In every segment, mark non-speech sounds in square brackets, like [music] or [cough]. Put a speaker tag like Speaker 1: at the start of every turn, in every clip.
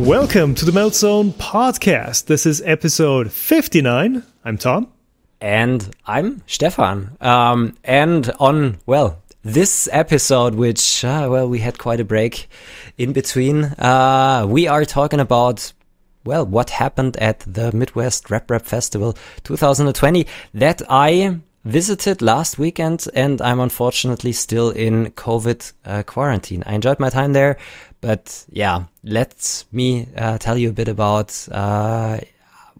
Speaker 1: Welcome to the Melt Zone podcast. This is episode 59. I'm Tom.
Speaker 2: And I'm Stefan. Um, and on, well, this episode, which, uh, well, we had quite a break in between, uh, we are talking about, well, what happened at the Midwest RepRap Festival 2020 that I visited last weekend and I'm unfortunately still in COVID uh, quarantine. I enjoyed my time there, but yeah, let me uh, tell you a bit about uh,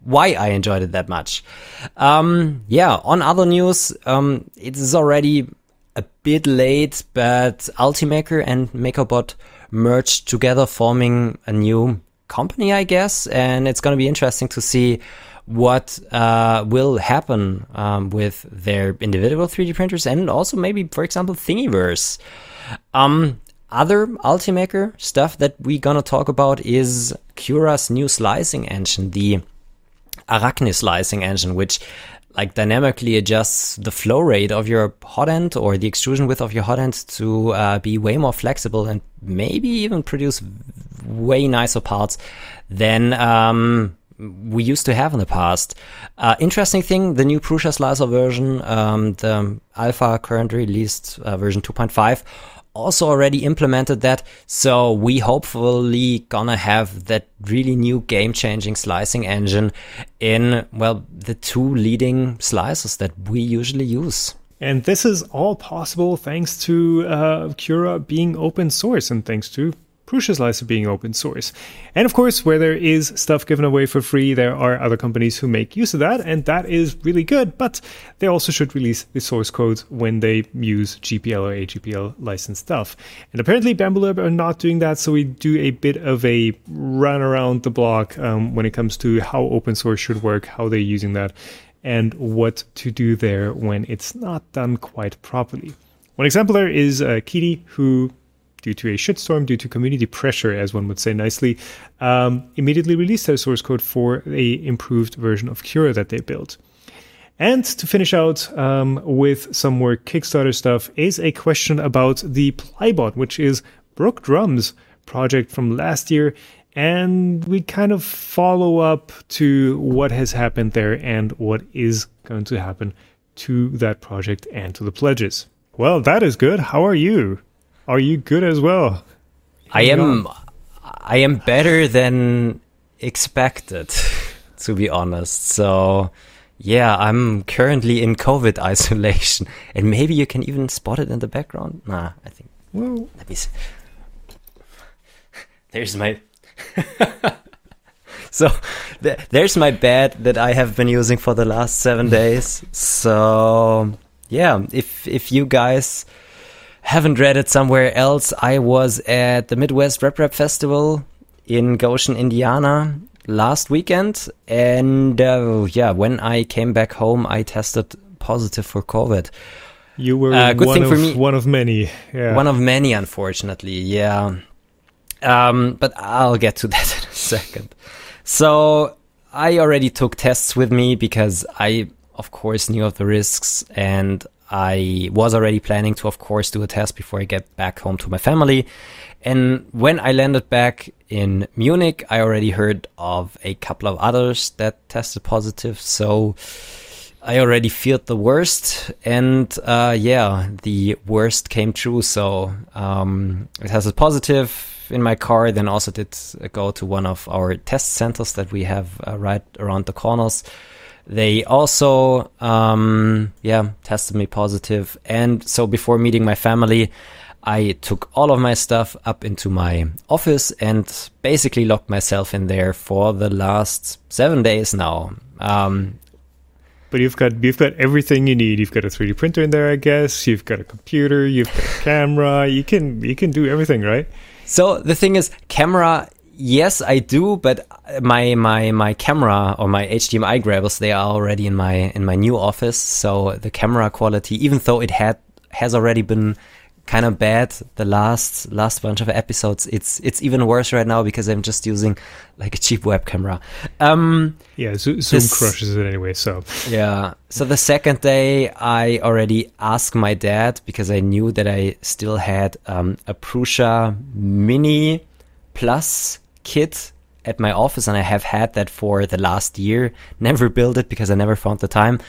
Speaker 2: why I enjoyed it that much. Um, yeah, on other news, um, it is already a bit late, but Ultimaker and MakerBot merged together, forming a new company, I guess, and it's going to be interesting to see what uh, will happen um, with their individual 3D printers and also maybe, for example, Thingiverse. Um, other Ultimaker stuff that we're gonna talk about is Cura's new slicing engine, the Arachne slicing engine, which like dynamically adjusts the flow rate of your hot end or the extrusion width of your hot end to uh, be way more flexible and maybe even produce way nicer parts than um, we used to have in the past. Uh, interesting thing, the new Prusa slicer version, um, the alpha currently released uh, version 2.5 also already implemented that. So we hopefully gonna have that really new game changing slicing engine in, well, the two leading slicers that we usually use.
Speaker 1: And this is all possible thanks to uh, Cura being open source and thanks to Prusa Slicer being open source. And of course, where there is stuff given away for free, there are other companies who make use of that, and that is really good, but they also should release the source code when they use GPL or AGPL licensed stuff. And apparently, Bambu are not doing that, so we do a bit of a run around the block um, when it comes to how open source should work, how they're using that, and what to do there when it's not done quite properly. One example there is uh, QIDI, who due to a shitstorm, due to community pressure, as one would say nicely, um, immediately released their source code for a improved version of Cura that they built. And to finish out um, with some more Kickstarter stuff is a question about the Plybot, which is Brook Drumm's project from last year. And we kind of follow up to what has happened there and what is going to happen to that project and to the pledges. Well, that is good. How are you? Are you good as well?
Speaker 2: I am. I am better than expected, [laughs] to be honest. So, yeah, I'm currently in COVID [laughs] isolation, and maybe you can even spot it in the background. Nah, I think. Well, let me see. [laughs] There's my. so th- there's my bed that I have been using for the last seven days. So yeah, if if you guys haven't read it somewhere else, I was at the Midwest RepRap Festival in Goshen, Indiana last weekend. And uh, yeah, when I came back home, I tested positive for COVID.
Speaker 1: You were uh, good thing of, for me. one of many.
Speaker 2: Yeah. One of many, unfortunately. Yeah. Um, but I'll get to [laughs] that in a second. So I already took tests with me because I, of course, knew of the risks and I was already planning to, of course, do a test before I get back home to my family. And when I landed back in Munich, I already heard of a couple of others that tested positive. So I already feared the worst. And uh, yeah, the worst came true. So um, it tested positive in my car. Then also did go to one of our test centers that we have uh, right around the corners they also, um, yeah, tested me positive. And so before meeting my family, I took all of my stuff up into my office and basically locked myself in there for the last seven days now. Um,
Speaker 1: but you've got you've got everything you need. You've got a 3D printer in there, I guess. You've got a computer. You've got a [laughs] camera. You can you can do everything, right?
Speaker 2: So the thing is, camera yes, I do, but my my my camera or my HDMI grabbers they are already in my in my new office. So the camera quality, even though it had has already been kind of bad the last last bunch of episodes, it's it's even worse right now because I'm just using like a cheap web camera. Um,
Speaker 1: yeah, Zoom this, crushes it anyway. So
Speaker 2: yeah. So the second day, I already asked my dad because I knew that I still had um, a Prusa Mini Plus kit at my office and I have had that for the last year. [laughs] Never built it because I never found the time.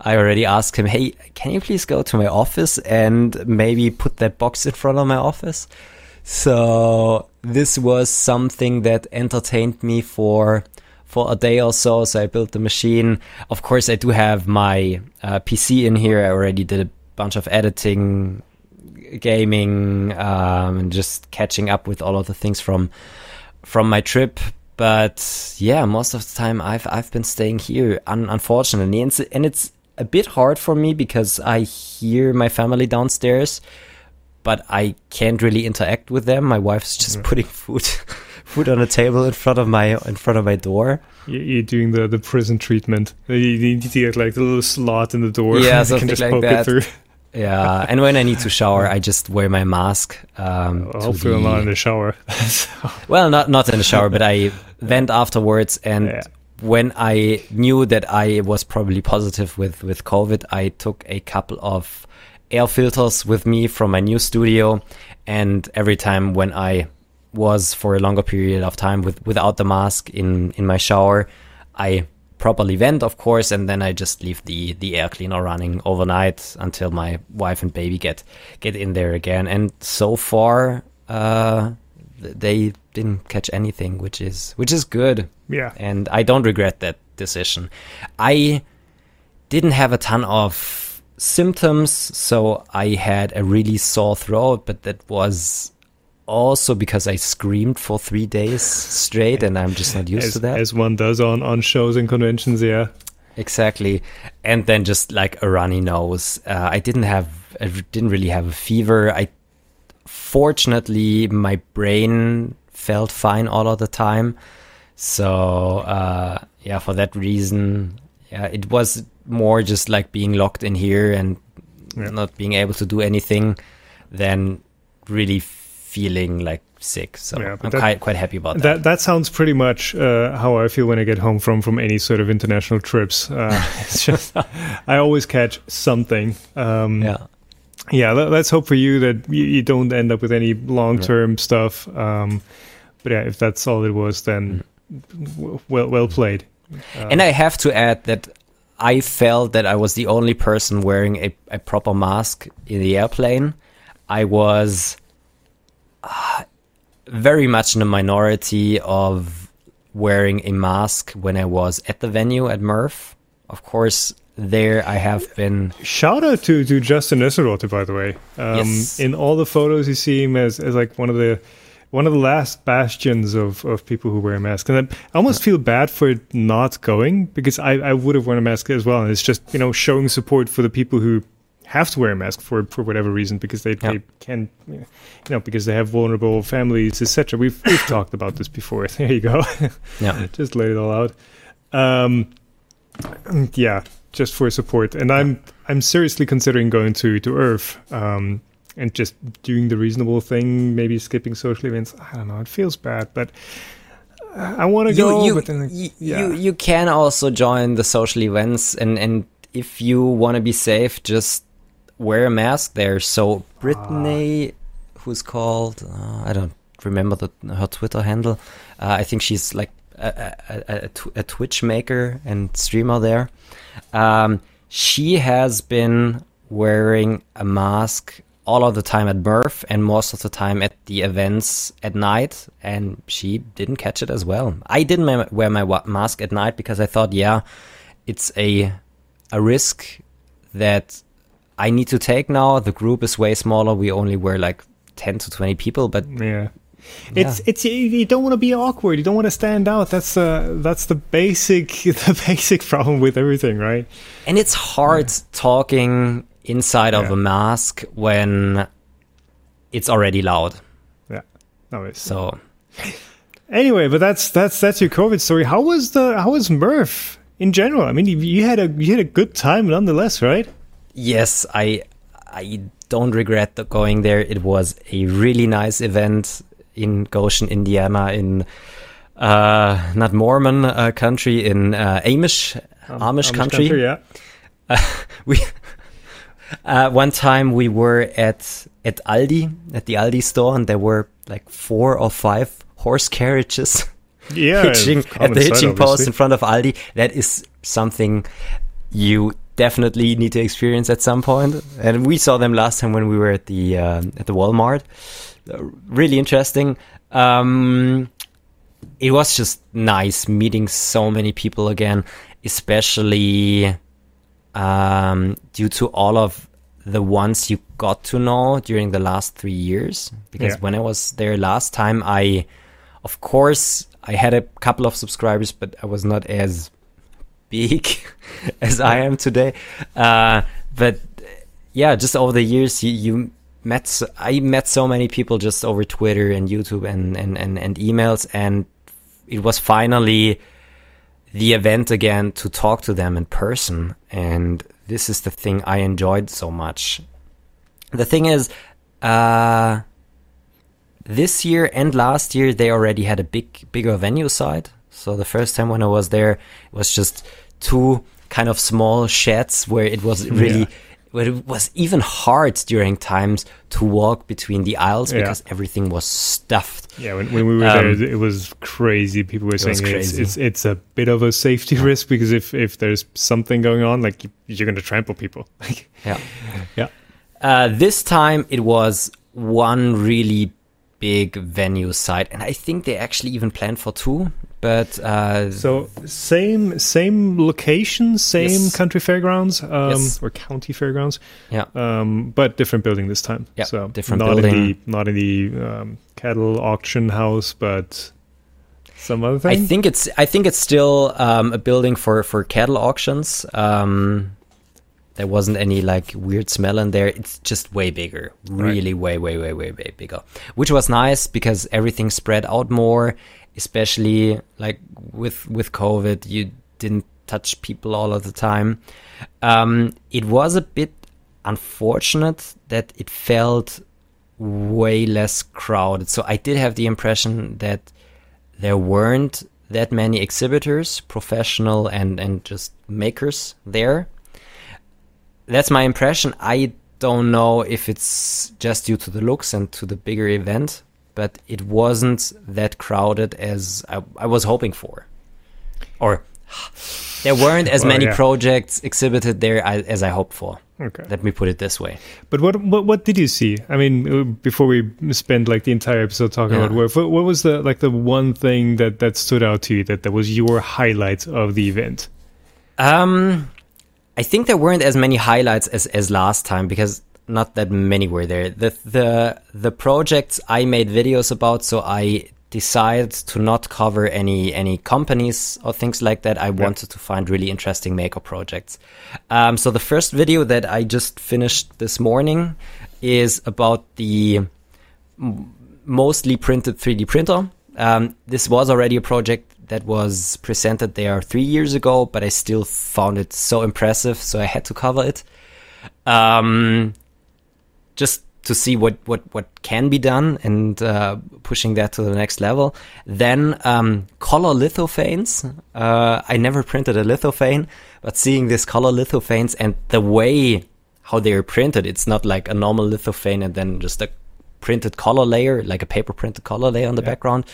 Speaker 2: I already asked him, Hey, can you please go to my office and maybe put that box in front of my office? So this was something that entertained me for for a day or so. So I built the machine. Of course, I do have my uh, PC in here. I already did a bunch of editing, gaming, um, and just catching up with all of the things from from my trip. But yeah, most of the time I've I've been staying here, un- unfortunately, and it's, and it's a bit hard for me because I hear my family downstairs, but I can't really interact with them. My wife's just mm-hmm. putting [laughs] food food on a table in front of my in front of my door.
Speaker 1: You're doing the, the prison treatment. You need to get like the little slot in the door.
Speaker 2: Yeah, [laughs]
Speaker 1: you
Speaker 2: something
Speaker 1: can just
Speaker 2: like
Speaker 1: poke
Speaker 2: that. Yeah, and when I need to shower, I just wear my mask. Um,
Speaker 1: Hopefully,
Speaker 2: the-
Speaker 1: not in the shower. [laughs]
Speaker 2: Well, not not in the shower, but I went afterwards, and
Speaker 1: Yeah.
Speaker 2: when I knew that I was probably positive with with COVID, I took a couple of air filters with me from my new studio, and every time when I was for a longer period of time with without the mask in in my shower, I properly vent, of course, and then I just leave the the air cleaner running overnight until my wife and baby get get in there again. And so far, uh, they didn't catch anything, which is which is good,
Speaker 1: yeah.
Speaker 2: and I don't regret that decision. I didn't have a ton of symptoms, so I had a really sore throat, but that was also because I screamed for three days straight, and I'm just not used
Speaker 1: As,
Speaker 2: to that.
Speaker 1: as one does on, on shows and conventions, yeah.
Speaker 2: Exactly, and then just like a runny nose. Uh, I didn't have, I didn't really have a fever. I, fortunately, my brain felt fine all of the time. So uh, yeah, for that reason, yeah, it was more just like being locked in here and
Speaker 1: Yeah.
Speaker 2: not being able to do anything than really feeling like sick. So
Speaker 1: Yeah,
Speaker 2: I'm
Speaker 1: that-
Speaker 2: quite quite happy about that.
Speaker 1: That that sounds pretty much uh, how I feel when I get home from from any sort of international trips. Uh, [laughs] it's just [laughs] I always catch something. Um,
Speaker 2: yeah.
Speaker 1: yeah. Let, let's hope for you that you, you don't end up with any long term stuff. Um, but yeah, if that's all it was, then w- well well played. Uh,
Speaker 2: And I have to add that I felt that I was the only person wearing a, a proper mask in the airplane. I was uh, very much in the minority of wearing a mask when I was at the venue at Murph. Of course, there I have been.
Speaker 1: Shout out to, to Justin Esserotte, by the way. Um,
Speaker 2: Yes.
Speaker 1: In all the photos, you see him as, as like one of the one of the last bastions of, of people who wear masks. And I almost feel bad for not going because I, I would have worn a mask as well. And it's just, you know, showing support for the people who have to wear a mask for, for whatever reason because they,
Speaker 2: Yeah.
Speaker 1: they can, you know, because they have vulnerable families, etc. We've, we've talked about this before. [laughs] There you go.
Speaker 2: Yeah. [laughs]
Speaker 1: just laid it all out. Um, yeah, just for support. And I'm I'm seriously considering going to to ERRF um, and just doing the reasonable thing, maybe skipping social events. I don't know. It feels bad, but I want to go.
Speaker 2: you, you,
Speaker 1: but then,
Speaker 2: you,
Speaker 1: yeah.
Speaker 2: you, you can also join the social events and, and if you want to be safe, just wear a mask there. So Brittany, who's called, uh, I don't remember the, her Twitter handle. Uh, I think she's like a, a, a, a, Twitch maker and streamer there. Um, she has been wearing a mask all of the time at Murph and most of the time at the events at night, and she didn't catch it as well. I didn't wear my mask at night because I thought, yeah, it's a a risk that I need to take now. The group is way smaller. We only were like ten to twenty people, but
Speaker 1: yeah. It's it's you- don't want to be awkward. You don't want to stand out. That's uh that's the basic [laughs] the basic problem with everything, right?
Speaker 2: and it's hard talking inside of a mask when it's already loud.
Speaker 1: Yeah. No, it's
Speaker 2: So
Speaker 1: Anyway, but that's that's that's your COVID story. How was the how was Murph in general? I mean, you, you had a you had a good time nonetheless, right?
Speaker 2: Yes, I I don't regret the- going there. It was a really nice event in Goshen, Indiana, in uh, not Mormon uh, country, in uh, Amish Amish, country.
Speaker 1: yeah. [laughs]
Speaker 2: We uh, one time we were at at Aldi at the Aldi store, and there were like four or five horse carriages [laughs]
Speaker 1: Yeah,
Speaker 2: hitching at the hitching post in front of Aldi. That is something you definitely need to experience at some point. And we saw them last time when we were at the uh, at the Walmart. Uh, really interesting. Um, it was just nice meeting so many people again, especially um, due to all of the ones you got to know during the last three years. Because
Speaker 1: Yeah.
Speaker 2: when I was there last time, I, of course, I had a couple of subscribers, but I was not as big [laughs] as I am today. Uh, but yeah, just over the years, you, you met, so, I met so many people just over Twitter and YouTube and, and, and, and emails. And it was finally the event again to talk to them in person. And this is the thing I enjoyed so much. The thing is, uh, this year and last year they already had a big, bigger venue side. So the first time when I was there, it was just two kind of small sheds where it was really,
Speaker 1: Yeah.
Speaker 2: where it was even hard during times to walk between the aisles
Speaker 1: Yeah.
Speaker 2: because everything was stuffed.
Speaker 1: Yeah, when, when we were
Speaker 2: Um,
Speaker 1: there, it was crazy. People were saying it's, it's it's a bit of a safety risk because if if there's something going on, like you, you're going to trample people. [laughs]
Speaker 2: Yeah.
Speaker 1: yeah,
Speaker 2: Uh, this time it was one really big venue site, and I think they actually even planned for two. But uh,
Speaker 1: so same same location, same
Speaker 2: Yes.
Speaker 1: country fairgrounds, um,
Speaker 2: Yes.
Speaker 1: or county fairgrounds,
Speaker 2: yeah,
Speaker 1: um, but different building this time.
Speaker 2: Yeah,
Speaker 1: so
Speaker 2: different
Speaker 1: not in the not in the um, cattle auction house, but some other thing.
Speaker 2: I think it's I think it's still um, a building for for cattle auctions. Um, there wasn't any like weird smell in there. It's just way bigger, really way way way way way bigger, which was nice because everything spread out more. Especially like with with COVID, you didn't touch people all of the time. Um, it was a bit unfortunate that it felt way less crowded. So I did have the impression that there weren't that many exhibitors, professional and and just makers there. That's my impression. I don't know if it's just due to the looks and to the bigger event, but it wasn't that crowded as I, I was hoping for. Or there weren't as
Speaker 1: Well,
Speaker 2: many
Speaker 1: yeah.
Speaker 2: projects exhibited there as, I hoped for.
Speaker 1: Okay.
Speaker 2: Let me put it this way.
Speaker 1: But what what what did you see? I mean, uh, before we spend like the entire episode talking
Speaker 2: Yeah.
Speaker 1: about what, what what was the like the one thing that that stood out to you that that was your highlight of the event?
Speaker 2: Um, I think there weren't as many highlights as, as last time because not that many were there. The the the projects I made videos about, so I decided to not cover any any companies or things like that. I wanted to find really interesting maker projects. Um, so the first video that I just finished this morning is about the mostly printed 3D printer. Um, this was already a project that was presented there three years ago, but I still found it so impressive, so I had to cover it. Um, just to see what, what, what can be done and uh, pushing that to the next level. Then um, color lithophanes. Uh, I never printed a lithophane, but seeing this color lithophanes and the way how they are printed, it's not like a normal lithophane and then just a printed color layer, like a paper printed color layer on the
Speaker 1: Yeah.
Speaker 2: background,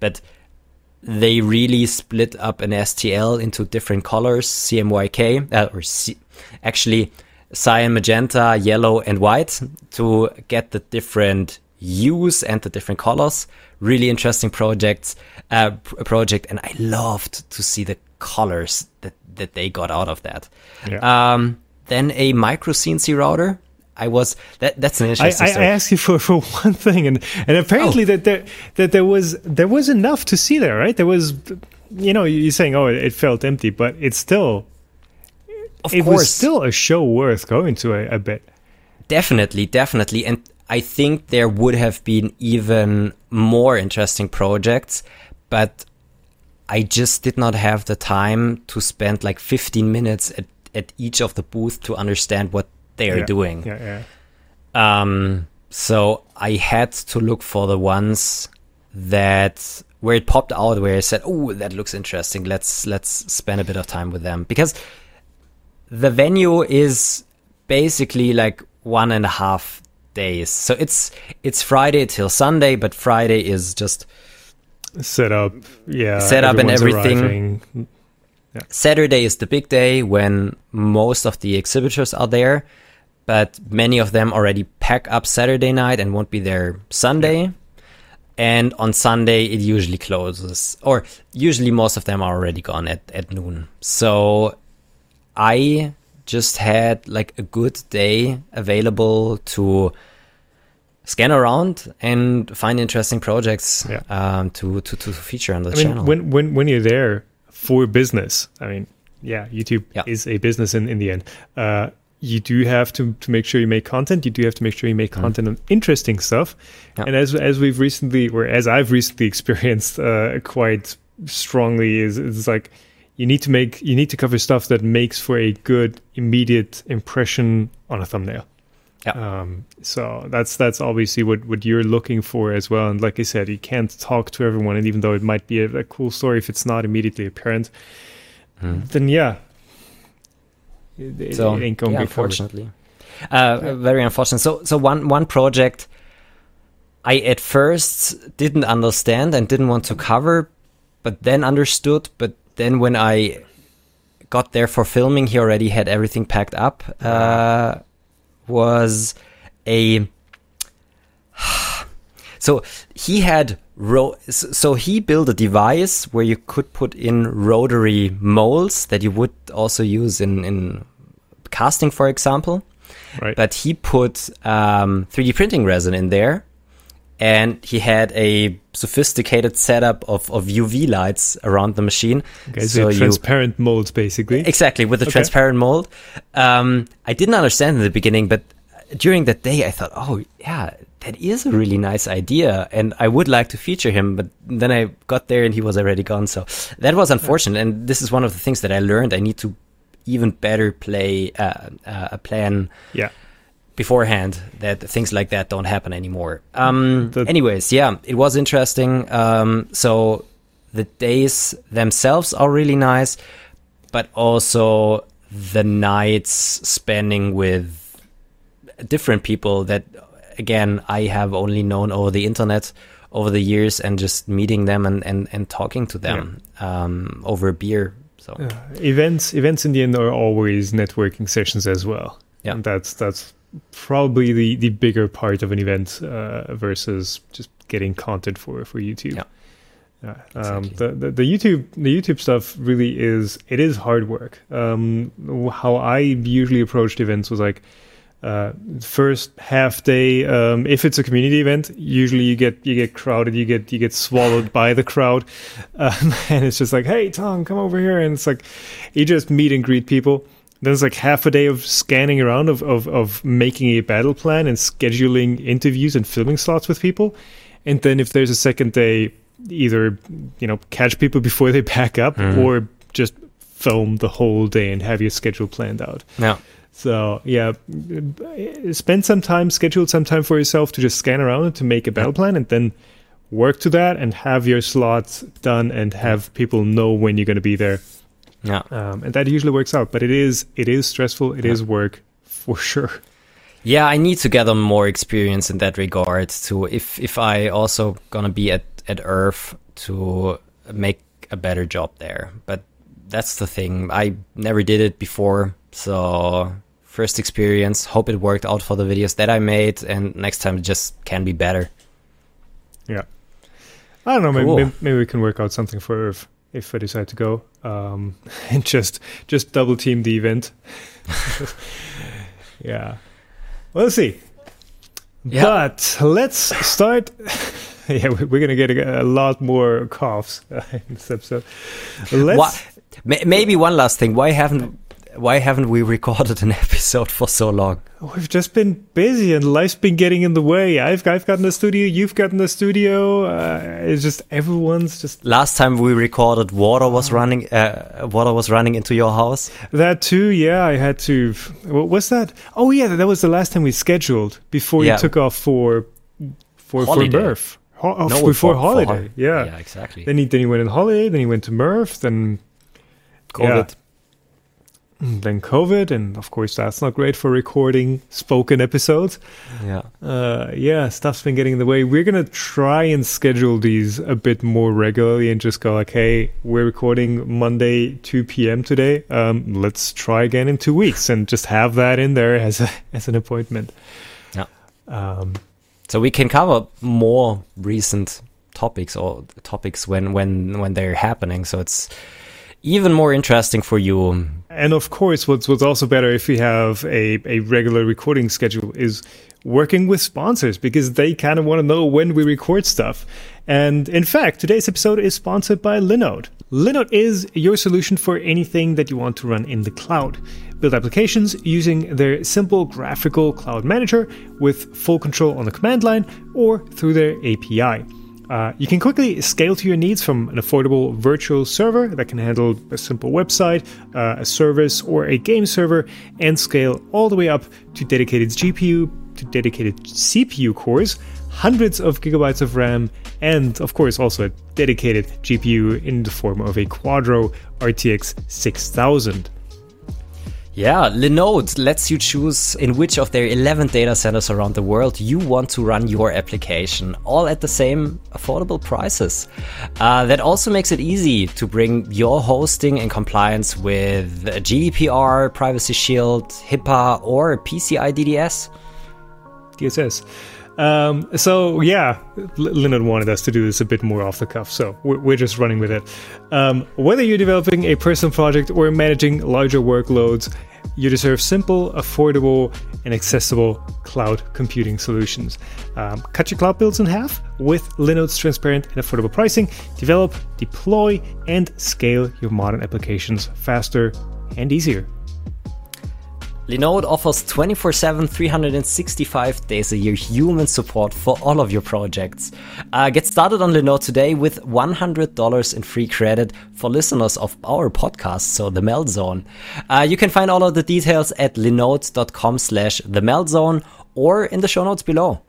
Speaker 2: but they really split up an STL into different colors, CMYK, uh, or C- actually cyan, magenta, yellow, and white to get the different hues and the different colors. Really interesting projects, uh, project, and I loved to see the colors that, that they got out of that.
Speaker 1: Yeah.
Speaker 2: Um, then a micro CNC router. I was that. That's an interesting
Speaker 1: I, I
Speaker 2: story.
Speaker 1: asked you for, for [laughs] one thing, and and apparently
Speaker 2: Oh.
Speaker 1: that there that there was there was enough to see there, right? There was, you know, you're saying, oh, it felt empty, but it's still
Speaker 2: of
Speaker 1: it
Speaker 2: course,
Speaker 1: was still a show worth going to a, a bit.
Speaker 2: Definitely, definitely. And I think there would have been even more interesting projects, but I just did not have the time to spend like 15 minutes at, at each of the booth to understand what they are
Speaker 1: Yeah.
Speaker 2: doing.
Speaker 1: Yeah, yeah.
Speaker 2: Um, so I had to look for the ones that where it popped out where I said, "Oh, that looks interesting. Let's let's spend a bit of time with them." Because the venue is basically like one and a half days. So it's it's Friday till Sunday, but Friday is just
Speaker 1: set up, yeah,
Speaker 2: Set up and everything.
Speaker 1: arriving.
Speaker 2: Saturday is the big day when most of the exhibitors are there, but many of them already pack up Saturday night and won't be there Sunday. And on Sunday, it usually closes, or usually most of them are already gone at, at noon. So I just had like a good day available to scan around and find interesting projects
Speaker 1: Yeah.
Speaker 2: um, to, to, to feature on the
Speaker 1: I mean,
Speaker 2: channel.
Speaker 1: when when when you're there for business, I mean, yeah, YouTube
Speaker 2: Yeah.
Speaker 1: is a business in in the end. Uh, you do have to to make sure you make content. You do have to make sure you make content on interesting stuff.
Speaker 2: Mm-hmm. Yeah.
Speaker 1: And as as we've recently, or as I've recently [laughs] experienced uh, quite strongly, is is like you need to make you need to cover stuff that makes for a good immediate impression on a thumbnail.
Speaker 2: Yeah.
Speaker 1: Um, so that's that's obviously what, what you're looking for as well. And like I said, you can't talk to everyone. And even though it might be a, a cool story, if it's not immediately apparent, then yeah, it, it-
Speaker 2: so
Speaker 1: it ain't gonna
Speaker 2: yeah,
Speaker 1: be
Speaker 2: unfortunately uh, very unfortunate so so one one project i at first didn't understand and didn't want to cover but then understood but then when i got there for filming he already had everything packed up uh, was a [sighs] so he had ro- so he built a device where you could put in rotary molds that you would also use in in casting, for example.
Speaker 1: Right.
Speaker 2: But he put um, 3D printing resin in there, and he had a sophisticated setup of, of UV lights around the machine.
Speaker 1: Okay, so, transparent molds basically.
Speaker 2: Exactly, with a
Speaker 1: Okay.
Speaker 2: transparent mold. Um, I didn't understand in the beginning, but during that day, I thought, oh, yeah, that is a really nice idea. And I would like to feature him. But then I got there and he was already gone. So that was unfortunate. And this is one of the things that I learned. I need to even better play uh, uh, a plan
Speaker 1: yeah.
Speaker 2: Beforehand that things like that don't happen anymore. Um,
Speaker 1: The-
Speaker 2: anyways, yeah, it was interesting. Um, so the days themselves are really nice, but also the nights spending with different people that, again, I have only known over the internet over the years and just meeting them and, and, and talking to them um, over a beer. So
Speaker 1: events events in the end are always networking sessions as well.
Speaker 2: Yeah.
Speaker 1: And that's that's probably the the bigger part of an event uh, versus just getting content for for YouTube.
Speaker 2: Yeah.
Speaker 1: Yeah. Um,
Speaker 2: Exactly.
Speaker 1: the, the the YouTube the YouTube stuff really is it is hard work. Um, how I usually approached events was like uh, first half day. Um, if it's a community event, usually you get you get crowded, you get you get swallowed by the crowd, [laughs] um, and it's just like, hey Tom, come over here, and it's like you just meet and greet people. Then it's like half a day of scanning around of, of, of making a battle plan and scheduling interviews and filming slots with people. And then if there's a second day, either, you know, catch people before they pack up mm-hmm. or just film the whole day and have your schedule planned out.
Speaker 2: yeah,
Speaker 1: So yeah, spend some time, schedule some time for yourself to just scan around and to make a battle plan, and then work to that and have your slots done and have people know when you're going to be there.
Speaker 2: Yeah.
Speaker 1: Um, and that usually works out, but it is it is stressful. It is work [laughs] for sure.
Speaker 2: Yeah, I need to gather more experience in that regard to if if I also gonna be at at ERRF to make a better job there. But that's the thing. I never did it before, so first experience. Hope it worked out for the videos that I made, and next time it just can be better.
Speaker 1: Yeah, I don't know.
Speaker 2: Cool.
Speaker 1: maybe, maybe we can work out something for ERRF if I decide to go, um, [laughs] and just just double team the event. [laughs] yeah, we'll see.
Speaker 2: Yeah.
Speaker 1: But let's start. [laughs] yeah, we- we're gonna get a, a lot more coughs in this episode. Let's.
Speaker 2: Why, maybe one last thing. Why haven't why haven't we [laughs] recorded an episode for so long?
Speaker 1: We've just been busy and life's been getting in the way. I've I've gotten a studio, you've gotten a studio. Uh, it's just everyone's just
Speaker 2: Last time we recorded, water was running. Uh, water was running into your house.
Speaker 1: that too. Yeah, I had to. What was that? Oh yeah, that was the last time we scheduled before
Speaker 2: Yeah.
Speaker 1: you took off for for
Speaker 2: Holiday.
Speaker 1: for Murph. Ho- oh,
Speaker 2: No,
Speaker 1: before
Speaker 2: for- for
Speaker 1: holiday.
Speaker 2: hol-
Speaker 1: yeah.
Speaker 2: yeah, exactly.
Speaker 1: Then he then he went on holiday. Then he went to Murph. Then
Speaker 2: COVID.
Speaker 1: Then COVID, and of course that's not great for recording spoken episodes.
Speaker 2: Yeah.
Speaker 1: Uh, yeah, stuff's been getting in the way. We're gonna try and schedule these a bit more regularly and just go like, hey, we're recording Monday 2 p.m. today. Um, let's try again in two weeks, and just have that in there as a, [laughs] as an appointment.
Speaker 2: Yeah.
Speaker 1: Um,
Speaker 2: So we can cover more recent topics or topics when when when they're happening. So it's even more interesting for you.
Speaker 1: And of course, what's what's also better if we have a, a regular recording schedule is working with sponsors because they kind of want to know when we record stuff. And in fact, today's episode is sponsored by Linode. Linode is your solution for anything that you want to run in the cloud. Build applications using their simple graphical cloud manager with full control on the command line or through their API. Uh, you can quickly scale to your needs from an affordable virtual server that can handle a simple website, uh, a service, or a game server, and scale all the way up to dedicated GPU, to dedicated CPU cores, hundreds of gigabytes of RAM, and of course also a dedicated GPU in the form of a Quadro RTX 6000.
Speaker 2: Yeah, Linode lets you choose in which of their 11 data centers around the world you want to run your application, all at the same affordable prices. Uh, that also makes it easy to bring your hosting in compliance with GDPR, Privacy Shield, HIPAA, or PCI DDS.
Speaker 1: DSS. Um, so yeah, Linode wanted us to do this a bit more off the cuff, so we're, we're just running with it. Um, whether you're developing a personal project or managing larger workloads, you deserve simple, affordable, and accessible cloud computing solutions. Um, cut your cloud bills in half with Linode's transparent and affordable pricing. Develop, deploy, and scale your modern applications faster and easier.
Speaker 2: Linode offers 24 7, 365 days a year human support for all of your projects. Uh, get started on Linode today with $100 in free credit for listeners of our podcast, so the Melt Zone. Uh, you can find all of the details at linode.com slash the Melt Zone or in the show notes below.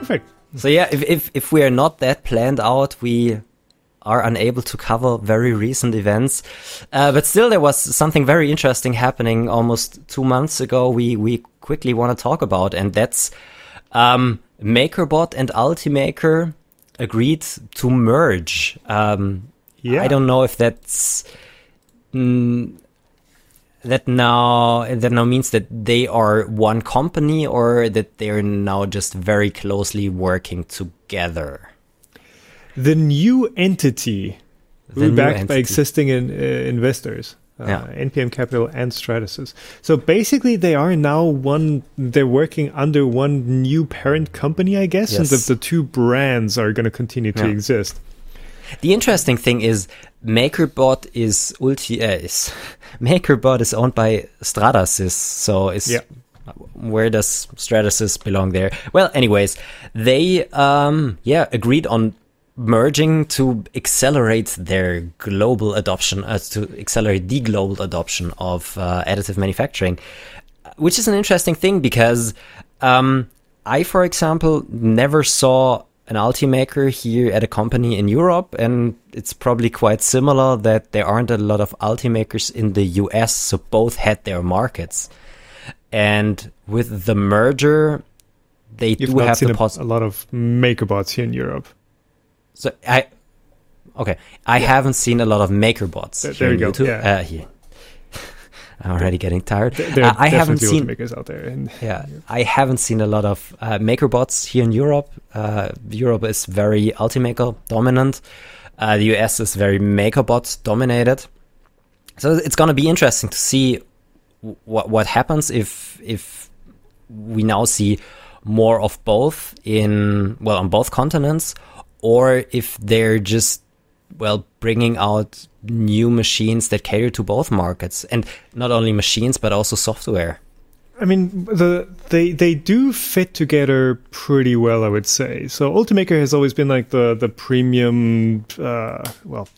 Speaker 1: Perfect.
Speaker 2: So yeah, if, if, if we are not that planned out, we are unable to cover very recent events. Uh, but still, there was something very interesting happening almost two months ago. We we quickly want to talk about, and that's um, MakerBot and Ultimaker agreed to merge. Um,
Speaker 1: Yeah.
Speaker 2: I don't know if that's. Mm, that now that now means that they are one company or that they're now just very closely working together.
Speaker 1: The new entity,
Speaker 2: The
Speaker 1: we're
Speaker 2: new
Speaker 1: backed by existing in, uh, investors, uh,
Speaker 2: Yeah.
Speaker 1: NPM Capital and Stratasys. So basically, they are now one. They're working under one new parent company, I guess, and
Speaker 2: Yes.
Speaker 1: the, the two brands are going to continue to
Speaker 2: Yeah.
Speaker 1: exist.
Speaker 2: The interesting thing is MakerBot is ulti uh, is [laughs] MakerBot is owned by Stratasys, so is
Speaker 1: Yeah.
Speaker 2: where does Stratasys belong there? Well, anyways, they um yeah agreed on merging to accelerate their global adoption, uh, to accelerate the global adoption of uh, additive manufacturing, which is an interesting thing because um, I, for example, never saw an Ultimaker here at a company in Europe, and it's probably quite similar that there aren't a lot of Ultimakers in the US, so both had their markets. And with the merger, they
Speaker 1: You've
Speaker 2: do have the possibility.
Speaker 1: a lot of MakerBots here in Europe.
Speaker 2: So I, okay, I haven't seen a lot of MakerBots.
Speaker 1: There-
Speaker 2: here
Speaker 1: there you
Speaker 2: in
Speaker 1: go,
Speaker 2: YouTube.
Speaker 1: yeah.
Speaker 2: Uh, here. [laughs] I'm already getting tired.
Speaker 1: There
Speaker 2: Uh,
Speaker 1: are
Speaker 2: I haven't seen.
Speaker 1: makers out there. And
Speaker 2: Yeah, [laughs] I haven't seen a lot of uh, MakerBots here in Europe. Uh, Europe is very Ultimaker dominant. Uh, the US is very MakerBot dominated. So it's going to be interesting to see what what happens if if we now see more of both in well on both continents, or if they're just well bringing out new machines that cater to both markets and not only machines but also software.
Speaker 1: I mean, the they they do fit together pretty well, I would say. So Ultimaker has always been like the the premium, uh, well,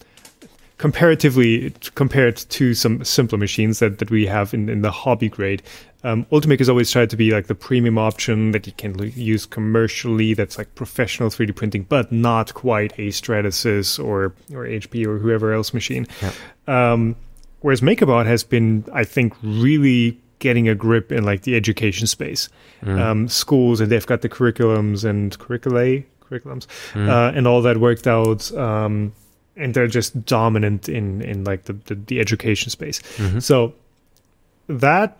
Speaker 1: comparatively compared to some simpler machines that, that we have in, in the hobby grade. Um, Ultimaker has always tried to be like the premium option that you can l- use commercially. That's like professional 3D printing, but not quite a Stratasys or or HP or whoever else machine. Um, whereas MakerBot has been, I think, really getting a grip in like the education space, um, schools, and they've got the curriculums and curriculae, curriculums, uh, and all that worked out. Um, and they're just dominant in in like the the, the education space. So that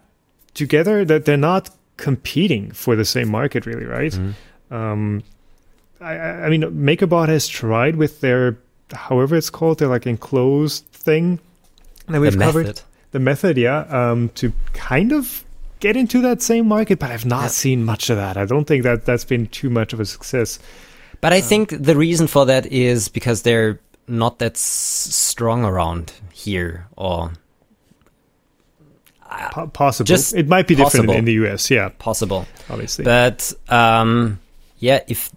Speaker 1: together, that they're not competing for the same market, really, right? Um, I, I mean, MakerBot has tried with their, however it's called, their like enclosed thing that we've
Speaker 2: the
Speaker 1: covered.
Speaker 2: method.
Speaker 1: The method, yeah, um, to kind of get into that same market, but I've not
Speaker 2: Yeah.
Speaker 1: seen much of that. I don't think that that's been too much of a success.
Speaker 2: But I think the reason for that is because they're not that s- strong around here, or
Speaker 1: Po- possible.
Speaker 2: Just
Speaker 1: it might be different
Speaker 2: possible.
Speaker 1: in, in the US, yeah,
Speaker 2: possible.
Speaker 1: obviously.
Speaker 2: But um, yeah, if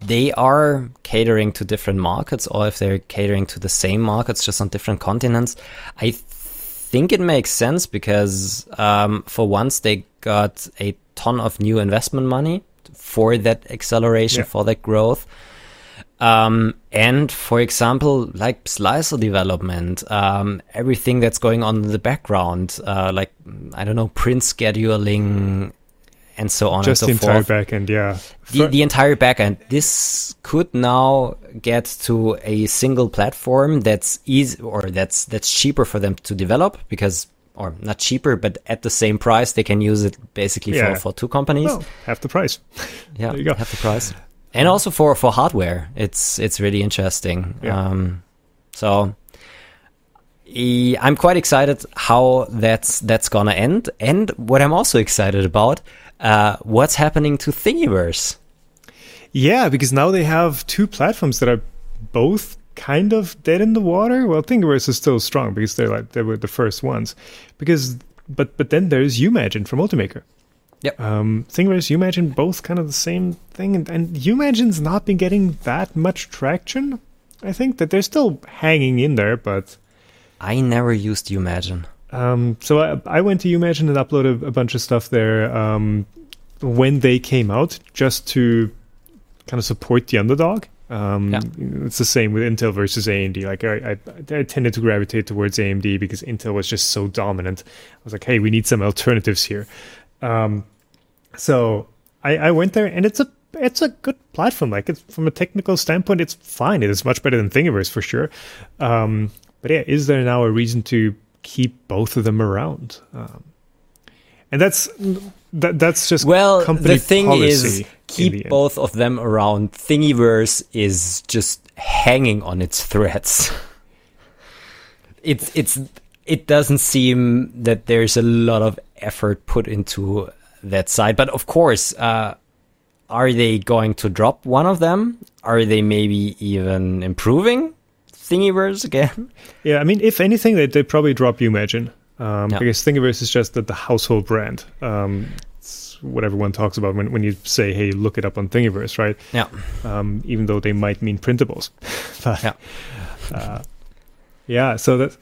Speaker 2: they are catering to different markets, or if they're catering to the same markets just on different continents, I think it makes sense because um, for once they got a ton of new investment money for that acceleration,
Speaker 1: Yeah.
Speaker 2: for that growth. Um, and for example, like slicer development, um, everything that's going on in the background, uh, like I don't know, print scheduling, and so on
Speaker 1: Just the
Speaker 2: and so
Speaker 1: entire
Speaker 2: forth.
Speaker 1: backend, yeah.
Speaker 2: The, the entire backend. This could now get to a single platform that's easy or that's that's cheaper for them to develop because, or not cheaper, but at the same price they can use it basically
Speaker 1: Yeah.
Speaker 2: for, for two companies.
Speaker 1: well, half the price.
Speaker 2: yeah,
Speaker 1: there you go.
Speaker 2: half the price. And also for for hardware, it's it's really interesting.
Speaker 1: Yeah.
Speaker 2: Um, so I'm quite excited how that's that's gonna end, and what I'm also excited about, uh, what's happening to Thingiverse.
Speaker 1: Yeah, because now they have two platforms that are both kind of dead in the water. Well, Thingiverse is still strong because they're like they were the first ones. Because but but then there's YouMagine from Ultimaker.
Speaker 2: Yep.
Speaker 1: Um, Thingiverse, YouMagine, both kind of the same thing, and, and YouMagine's not been getting that much traction. I think that they're still hanging in there, but
Speaker 2: I never used YouMagine.
Speaker 1: um, so I, I went to YouMagine and uploaded a bunch of stuff there um, when they came out, just to kind of support the underdog. Um,
Speaker 2: Yeah.
Speaker 1: It's the same with Intel versus AMD. Like I, I, I tended to gravitate towards AMD because Intel was just so dominant. I was like, hey, we need some alternatives here. Um, so I, I went there, and it's a it's a good platform. Like it's from a technical standpoint, it's fine. It is much better than Thingiverse for sure. Um, but yeah, is there now a reason to keep both of them around? Um, and that's that, that's just
Speaker 2: Well, the thing is, keep both of them around. Thingiverse is just hanging on its threads. [laughs] it's it's it doesn't seem that there's a lot of effort put into that side. But of course, uh, are they going to drop one of them? Are they maybe even improving Thingiverse again? [laughs]
Speaker 1: Yeah, I mean, if anything, they they probably drop YouMagine um,
Speaker 2: Yeah.
Speaker 1: because Thingiverse is just the, the household brand. Um, it's what everyone talks about when, when you say, "Hey, look it up on Thingiverse," right?
Speaker 2: Yeah.
Speaker 1: Um, even though they might mean printables. [laughs] but,
Speaker 2: Yeah.
Speaker 1: uh, yeah, so that's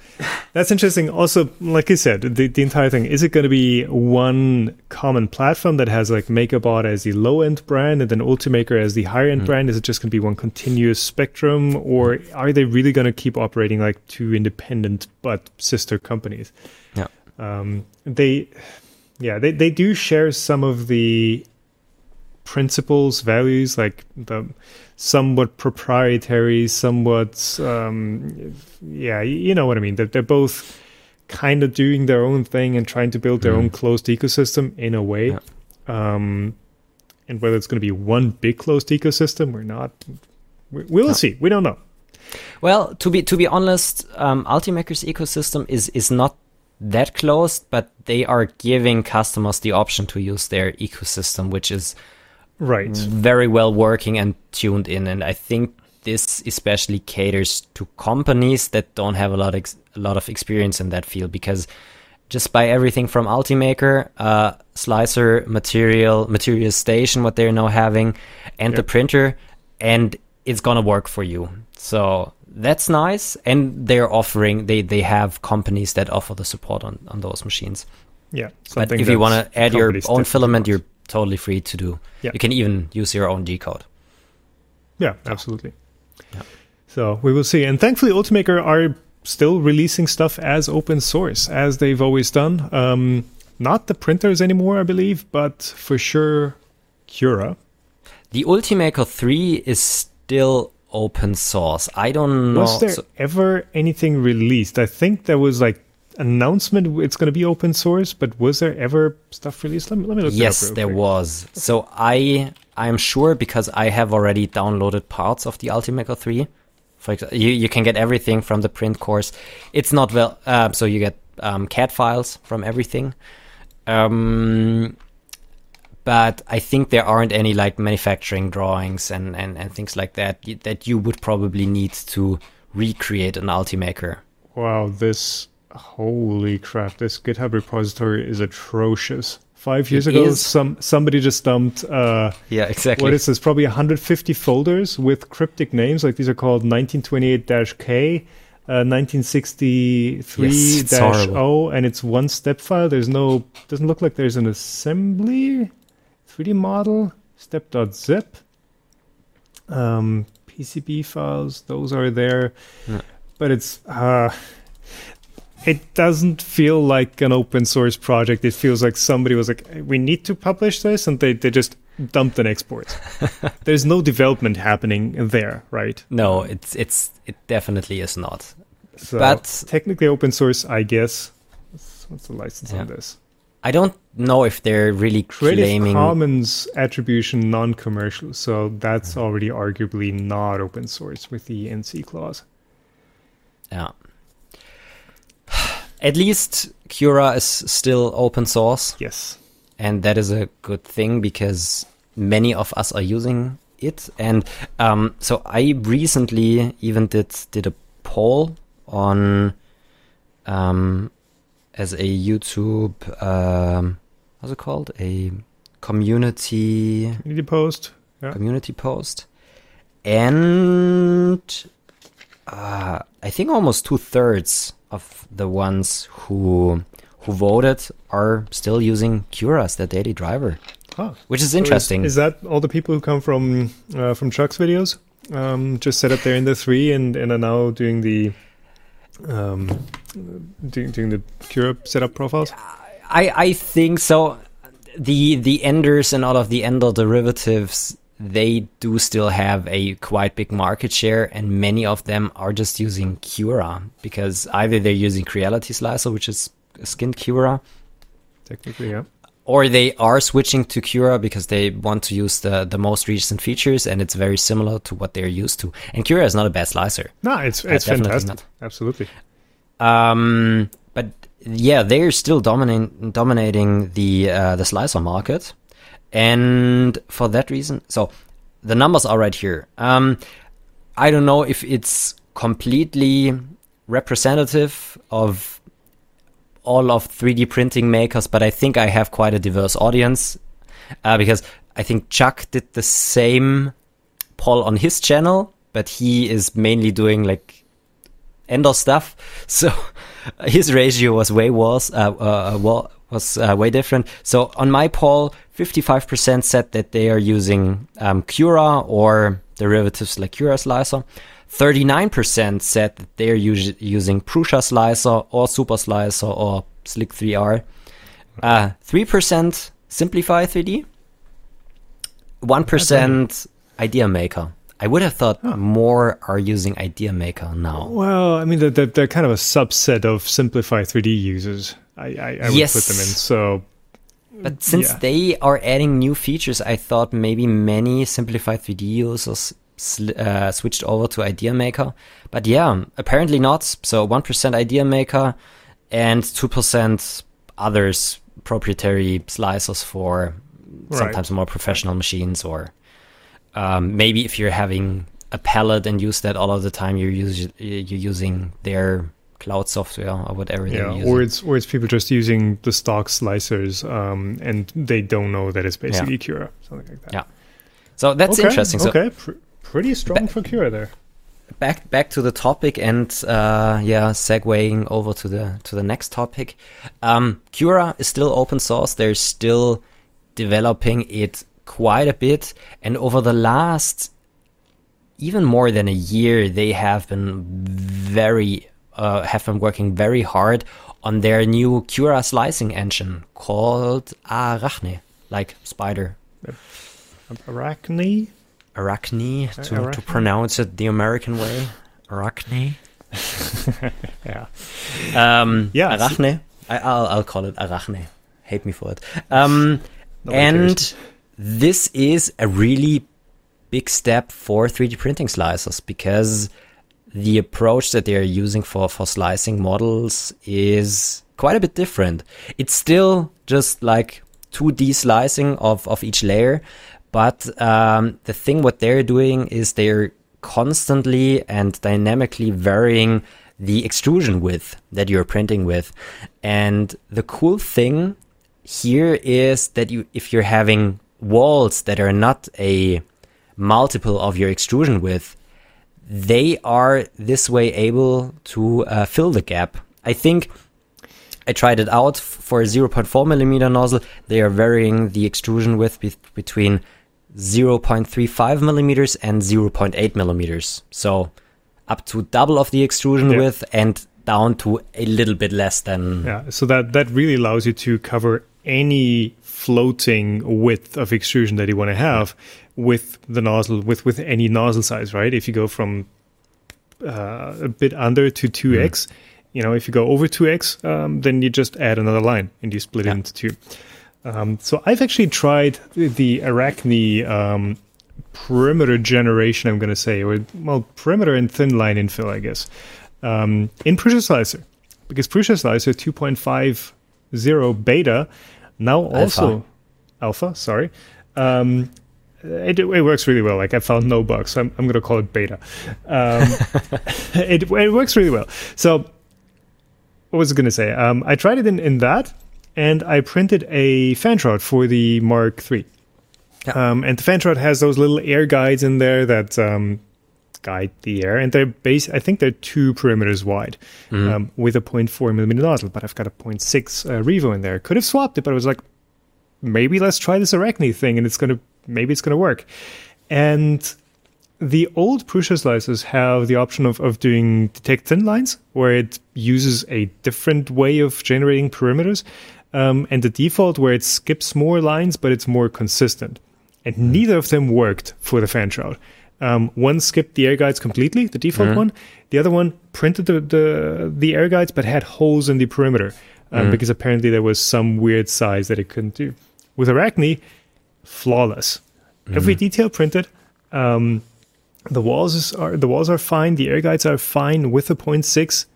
Speaker 1: that's interesting. Also, like you said, the, the entire thing is it going to be one common platform that has like MakerBot as the low end brand and then Ultimaker as the higher end
Speaker 2: Mm.
Speaker 1: brand? Is it just going to be one continuous spectrum, or are they really going to keep operating like two independent but sister companies?
Speaker 2: Yeah.
Speaker 1: Um, they, yeah, they they do share some of the principles, values, like the somewhat proprietary, somewhat, um, yeah, you know what I mean. That they're both kind of doing their own thing and trying to build their
Speaker 2: Mhm.
Speaker 1: own closed ecosystem in a way. Um, and whether it's going to be one big closed ecosystem or not, we, we'll
Speaker 2: Yeah.
Speaker 1: see. We don't know.
Speaker 2: Well, to be to be honest, um, Ultimaker's ecosystem is is not that closed, but they are giving customers the option to use their ecosystem, which is
Speaker 1: Right.
Speaker 2: very well working and tuned in. And I think this especially caters to companies that don't have a lot ex- a lot of experience in that field because just by everything from Ultimaker, uh, Slicer, Material, Material Station, what they're now having, and the printer, and it's gonna work for you. So that's nice, and they're offering they they have companies that offer the support on on those machines.
Speaker 1: Yeah.
Speaker 2: But if you want to add your own filament,
Speaker 1: want.
Speaker 2: Totally free to do.
Speaker 1: Yeah.
Speaker 2: You can even use your own G code.
Speaker 1: Yeah, absolutely.
Speaker 2: Yeah.
Speaker 1: So we will see. And thankfully, Ultimaker are still releasing stuff as open source as they've always done. Um, not the printers anymore, I believe, but for sure Cura.
Speaker 2: The Ultimaker 3 is still open source. I don't know.
Speaker 1: Was there
Speaker 2: so-
Speaker 1: ever anything released? I think there was like announcement it's going to be open source, but was there ever stuff released? Let me, let me look.
Speaker 2: yes,
Speaker 1: that up real
Speaker 2: there
Speaker 1: quick.
Speaker 2: was. So I I'm sure because I have already downloaded parts of the Ultimaker 3. For example, you, you can get everything from the print course. It's not well, uh, so you get um, CAD files from everything. Um, but I think there aren't any like manufacturing drawings and, and, and things like that that you would probably need to recreate an Ultimaker.
Speaker 1: Wow, this holy crap! This GitHub repository is atrocious. Five years
Speaker 2: It
Speaker 1: ago,
Speaker 2: is.
Speaker 1: some somebody just dumped. Uh,
Speaker 2: Yeah, exactly.
Speaker 1: What is this? Probably 150 folders with cryptic names. Like these are called 1928-K, uh, 1963
Speaker 2: Yes,
Speaker 1: dash. O, and it's one step file. There's no. Doesn't look like there's an assembly, 3D model, step.zip, um, PCB files. Those are there,
Speaker 2: Yeah.
Speaker 1: but it's. Uh, it doesn't feel like an open source project. It feels like somebody was like, "We need to publish this," and they, they just dumped an export. [laughs] There's no development happening there, right?
Speaker 2: No, it's it's it definitely is not.
Speaker 1: So
Speaker 2: But-
Speaker 1: technically open source, I guess. What's, the license
Speaker 2: Yeah.
Speaker 1: on this?
Speaker 2: I don't know if they're really
Speaker 1: Creative
Speaker 2: claiming.
Speaker 1: Commons attribution non-commercial, so that's hmm. already arguably not open source with the NC clause.
Speaker 2: Yeah. [sighs] At least Cura is still open source,
Speaker 1: Yes.
Speaker 2: and that is a good thing because many of us are using it. And um, so I recently even did did a poll on um, as a YouTube um, what's it called a community
Speaker 1: Community post. Yeah.
Speaker 2: community post, and uh, I think almost two thirds of the ones who who voted are still using Cura as their daily driver,
Speaker 1: Huh.
Speaker 2: which is
Speaker 1: So
Speaker 2: interesting.
Speaker 1: Is, that all the people who come from uh, from Chuck's videos? Um, just set up there in the three and, and are now doing the um, doing, doing the Cura setup profiles.
Speaker 2: I I think so. The the enders and all of the ender derivatives they do still have a quite big market share, and many of them are just using Cura because either they're using Creality Slicer, which is a skinned Cura,
Speaker 1: Technically, yeah.
Speaker 2: or they are switching to Cura because they want to use the, the most recent features and it's very similar to what they're used to. And Cura is not a bad slicer.
Speaker 1: No, it's it's fantastic.
Speaker 2: not.
Speaker 1: Absolutely.
Speaker 2: Um, but yeah, they're still dominating dominating the uh, the slicer market, and for that reason, so the numbers are right here. Um, I don't know if it's completely representative of all of 3D printing makers, but I think I have quite a diverse audience uh, because I think Chuck did the same poll on his channel, but he is mainly doing like Ender stuff. [laughs] So his ratio was way worse, uh, uh, wa- was uh, way different. So on my poll, 55% said that they are using um, Cura or derivatives like Cura Slicer. 39% said that they are us- using Prusa Slicer or Super Slicer or Slic3r. Uh, 3% Simplify 3D. 1% Idea Maker. I would have thought more are using Idea Maker now.
Speaker 1: Well, I mean, they're, they're, they're kind of a subset of Simplify 3D users. I, I, I would
Speaker 2: Yes.
Speaker 1: put them in. So
Speaker 2: But since
Speaker 1: Yeah.
Speaker 2: they are adding new features, I thought maybe many Simplify 3D users uh, switched over to Idea Maker. But yeah, apparently not. So 1% Idea Maker and 2% others, proprietary slicers for
Speaker 1: Right.
Speaker 2: sometimes more professional machines or um, maybe if you're having a palette and use that all of the time, you're, use, you're using their cloud software or whatever
Speaker 1: yeah,
Speaker 2: using.
Speaker 1: or it's or it's people just using the stock slicers, um, and they don't know that it's basically Cura, something like that.
Speaker 2: Yeah. so that's
Speaker 1: okay,
Speaker 2: interesting. So
Speaker 1: Okay, pr- pretty strong for Cura there.
Speaker 2: back back to the topic and uh, yeah, segueing over to the to the next topic. Um, Cura is still open source. They're still developing it quite a bit, and over the last even more than a year, they have been very uh, have been working very hard on their new Cura slicing engine called Arachne, like spider.
Speaker 1: Arachne?
Speaker 2: Arachne, to,
Speaker 1: Arachne?
Speaker 2: to pronounce it the American way. Arachne. [laughs]
Speaker 1: Yeah.
Speaker 2: Um,
Speaker 1: Yeah,
Speaker 2: Arachne. I, I'll, I'll call it Arachne. Hate me for it. Um, and
Speaker 1: cares.
Speaker 2: This is a really big step for 3D printing slicers because the approach that they're using for, for slicing models is quite a bit different. It's still just like 2D slicing of, of each layer, but um, the thing what they're doing is they're constantly and dynamically varying the extrusion width that you're printing with. And the cool thing here is that you if you're having walls that are not a multiple of your extrusion width, they are this way able to uh, fill the gap. I think I tried it out for a 0.4 millimeter nozzle. They are varying the extrusion width be- between 0.35 millimeters and 0.8 millimeters. So up to double of the extrusion
Speaker 1: Yeah.
Speaker 2: width and down to a little bit less than
Speaker 1: Yeah, so that that really allows you to cover any floating width of extrusion that you want to have with the nozzle with with any nozzle size, right? If you go from uh, a bit under to 2x, you know, if you go over 2x, um, then you just add another line and you split
Speaker 2: Yeah.
Speaker 1: it into two. Um, so I've actually tried the, Arachne um, perimeter generation, I'm going to say, or well, perimeter and thin line infill, I guess, um, in Prusa Slicer. Because Prusa Slicer 2.50 beta now also alpha, sorry. Um, it, it works really well. Like I found no bugs, so I'm, I'm going to call it beta. Um, [laughs] [laughs] it, it works really well. So what was I going to say? Um, I tried it in, in that, and I printed a fan shroud for the Mark III.
Speaker 2: Yeah.
Speaker 1: Um, and the fan shroud has those little air guides in there that um, guide the air, and they're base. I think they're two perimeters wide um, with a 0.4 millimeter nozzle, but I've got a 0.6 uh, Revo in there. Could have swapped it, but I was like, maybe let's try this Arachne thing, and it's gonna maybe it's gonna work. And the old Prusa slicers have the option of, of doing detect thin lines, where it uses a different way of generating perimeters, um, and the default where it skips more lines, but it's more consistent. And neither of them worked for the fan shroud. Um, one skipped the air guides completely, the default one. The other one printed the, the the air guides, but had holes in the perimeter um, because apparently there was some weird size that it couldn't do. With Arachne, flawless. Every detail printed. Um, the walls are the walls are fine. The air guides are fine with a 0.6.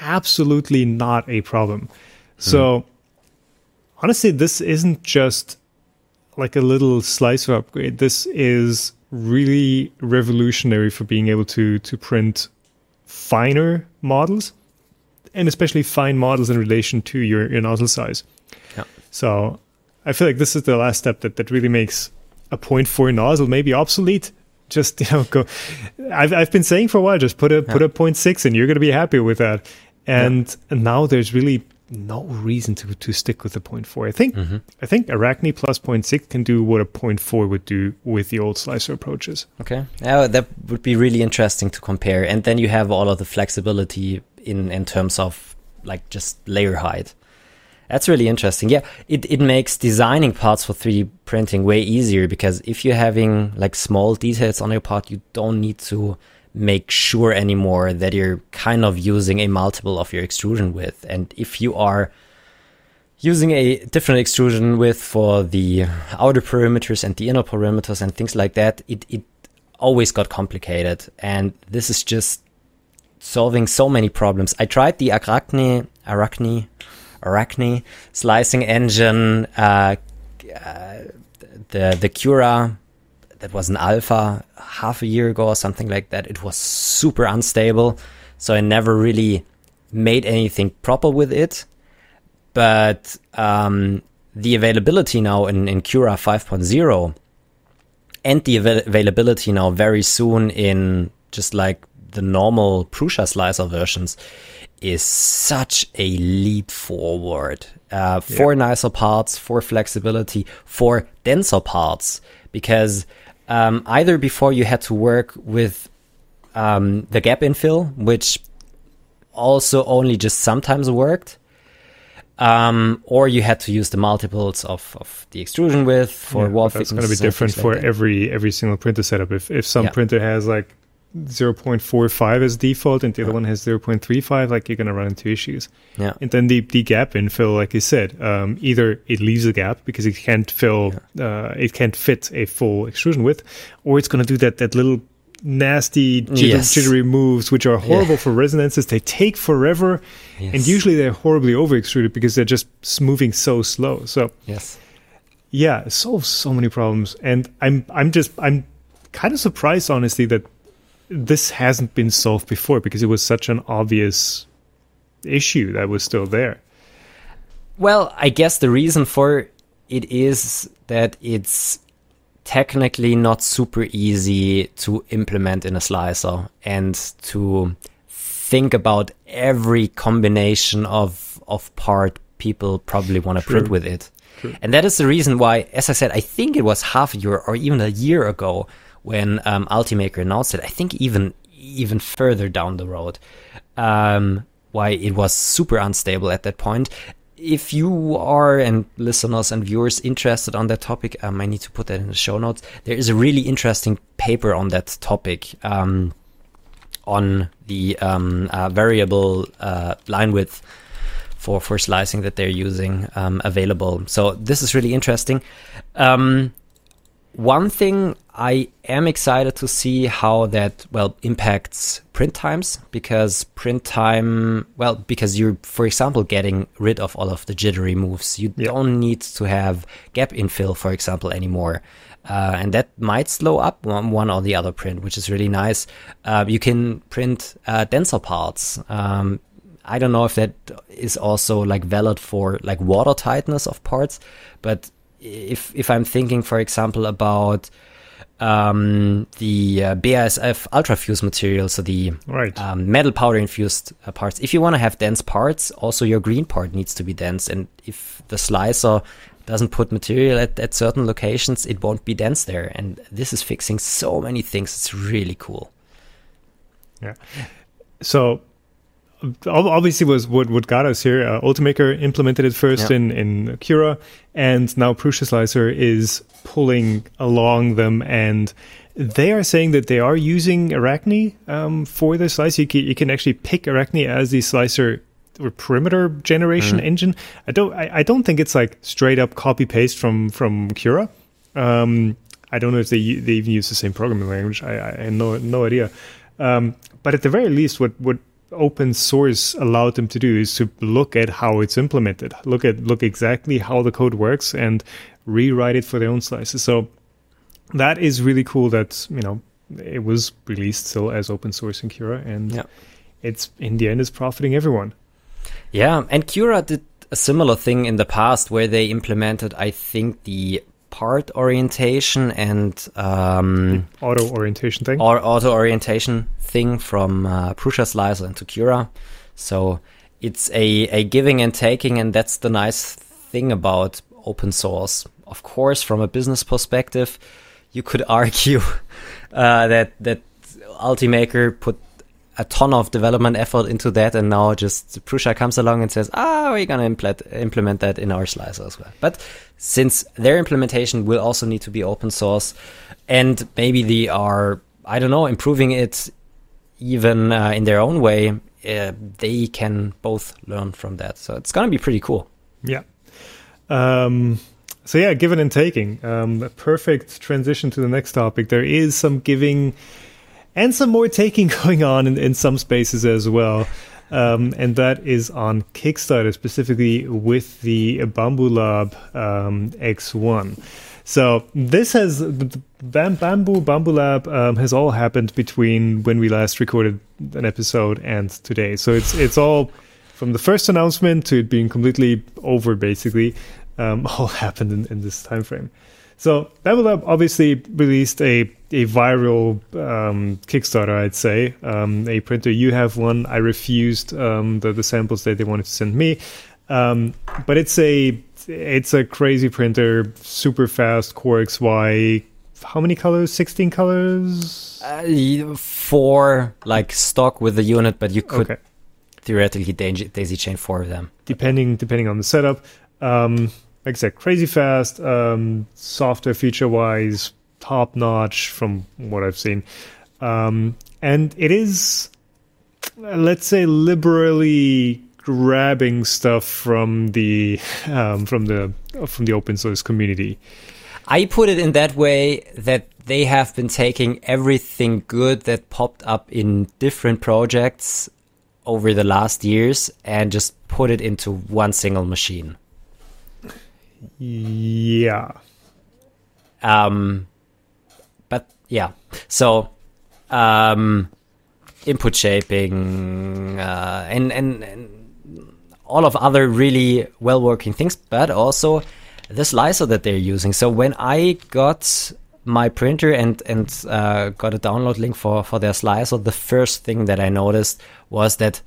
Speaker 1: Absolutely not a problem. So honestly, this isn't just like a little slicer upgrade. This is really revolutionary for being able to to print finer models, and especially fine models in relation to your, your nozzle size.
Speaker 2: Yeah.
Speaker 1: So I feel like this is the last step that, that really makes a 0.4 nozzle maybe obsolete. Just [laughs] you know, go. I've I've been saying for a while, just put a put a 0.6, and you're going to be happy with that. And, and now there's really no reason to to stick with the 0.4. I think mm-hmm. I think Arachne plus 0.6 can do what a 0.4 would do with the old slicer approaches.
Speaker 2: Okay. Yeah, that would be really interesting to compare. And then you have all of the flexibility in, in terms of like just layer height. That's really interesting. Yeah, it, it makes designing parts for 3D printing way easier because if you're having like small details on your part, you don't need to make sure anymore that you're kind of using a multiple of your extrusion width. And if you are using a different extrusion width for the outer perimeters and the inner perimeters and things like that, it, it always got complicated. And this is just solving so many problems. I tried the Arachne, Arachne, Arachne slicing engine, uh, uh, the, the Cura, that was an alpha half a year ago or something like that. It was super unstable. So I never really made anything proper with it but um, the availability now in, in Cura 5.0 and the avail- availability now very soon in just like the normal Prusa slicer versions is such a leap forward uh, for nicer parts, for flexibility, for denser parts. Because um, either before you had to work with um, the gap infill, which also only just sometimes worked. Um, or you had to use the multiples of, of the extrusion width for
Speaker 1: Yeah,
Speaker 2: wall
Speaker 1: but that's going to be different for every every single printer setup. If if some
Speaker 2: Yeah.
Speaker 1: printer has like 0.45 as default and the other one has 0.35, like you're going to run into issues.
Speaker 2: Yeah.
Speaker 1: And then the, the gap infill, like you said, um, either it leaves a gap because it can't fill, uh, it can't fit a full extrusion width, or it's going to do that that little nasty jitter,
Speaker 2: Yes.
Speaker 1: jittery moves, which are horrible for resonances. They take forever, and usually they're horribly over extruded because they're just moving so slow. So
Speaker 2: Yes.
Speaker 1: yeah, it solves so many problems, and I'm I'm just I'm kind of surprised, honestly, that this hasn't been solved before because it was such an obvious issue that was still there.
Speaker 2: Well, I guess the reason for it is that it's technically not super easy to implement in a slicer and to think about every combination of of part people probably want to
Speaker 1: True.
Speaker 2: print with it. And that is the reason why, as I said, I think it was half a year or even a year ago when um, Ultimaker announced it. I think even even further down the road, um, why it was super unstable at that point. If you are and listeners and viewers interested on that topic, um, I need to put that in the show notes. There is a really interesting paper on that topic. Um, on the um, uh, variable uh, line width for for slicing that they're using um, available. So this is really interesting. Um, one thing I am excited to see how that well impacts print times because print time well because you're for example getting rid of all of the jittery moves. You
Speaker 1: Yeah.
Speaker 2: don't need to have gap infill for example anymore. Uh, and that might slow up one, one or the other print, which is really nice. Uh, you can print uh, denser parts. Um, I don't know if that is also like valid for like water tightness of parts, but if if I'm thinking, for example, about um, the uh, BASF ultrafuse material, so the
Speaker 1: Right.
Speaker 2: um, metal powder infused uh, parts. If you want to have dense parts, also your green part needs to be dense. And if the slicer doesn't put material at, at certain locations, it won't be dense there. And this is fixing so many things. It's really cool.
Speaker 1: Yeah. So obviously was what what got us here. Uh, Ultimaker implemented it first
Speaker 2: Yeah.
Speaker 1: in in Cura, and now Prusa Slicer is pulling along them, and they are saying that they are using Arachne um, for the slicer. You can, you can actually pick Arachne as the slicer or perimeter generation engine. I don't I, I don't think it's like straight up copy paste from from Cura. Um, I don't know if they they even use the same programming language. I, I no no idea. Um, but at the very least, what what open source allowed them to do is to look at how it's implemented, look at look exactly how the code works, and rewrite it for their own slices. So that is really cool. That you know it was released still as open source in Cura, and
Speaker 2: Yeah.
Speaker 1: it's in the end is profiting everyone.
Speaker 2: Yeah, and Cura did a similar thing in the past where they implemented, I think, the part orientation and um,
Speaker 1: Auto orientation thing.
Speaker 2: or auto orientation thing from uh, Prusa Slicer into Cura. So it's a, a giving and taking, and that's the nice thing about open source. Of course, from a business perspective, you could [laughs] argue uh, that that Ultimaker put a ton of development effort into that, and now just Prusa comes along and says, "Ah, we're gonna implement implement that in our slicer as well." But since their implementation will also need to be open source, and maybe they are, I don't know, improving it even uh, in their own way, uh, they can both learn from that. So it's gonna be pretty cool.
Speaker 1: Yeah. Um, so yeah, giving and taking. Um, a perfect transition to the next topic. There is some giving and some more taking [laughs] going on in, in some spaces as well. Um, and that is on Kickstarter, specifically with the Bambu Lab um, X1. So this has the Bam, Bambu Bambu Lab um, has all happened between when we last recorded an episode and today. So it's it's all from the first announcement to it being completely over, basically, um, [laughs] all happened in, in this time frame. So Bambu Lab obviously released a a viral um, Kickstarter, I'd say. Um, a printer, you have one. I refused um, the the samples that they wanted to send me, um, but it's a it's a crazy printer, super fast, Core XY. How many colors? Sixteen colors.
Speaker 2: Uh, for like stock with the unit, but you could
Speaker 1: Okay.
Speaker 2: theoretically daisy chain four of them.
Speaker 1: Depending depending on the setup. Um, like I said, crazy fast, um, software feature wise, top notch from what I've seen. Um, and it is, let's say, liberally grabbing stuff from the [laughs] um, from the from the open source community.
Speaker 2: I put it in that way that they have been taking everything good that popped up in different projects over the last years and just put it into one single machine.
Speaker 1: Yeah.
Speaker 2: Um, but yeah, so um, input shaping uh, and, and and all of other really well working things, but also the slicer that they're using. So when I got my printer and and uh, got a download link for for their slicer, the first thing that I noticed was that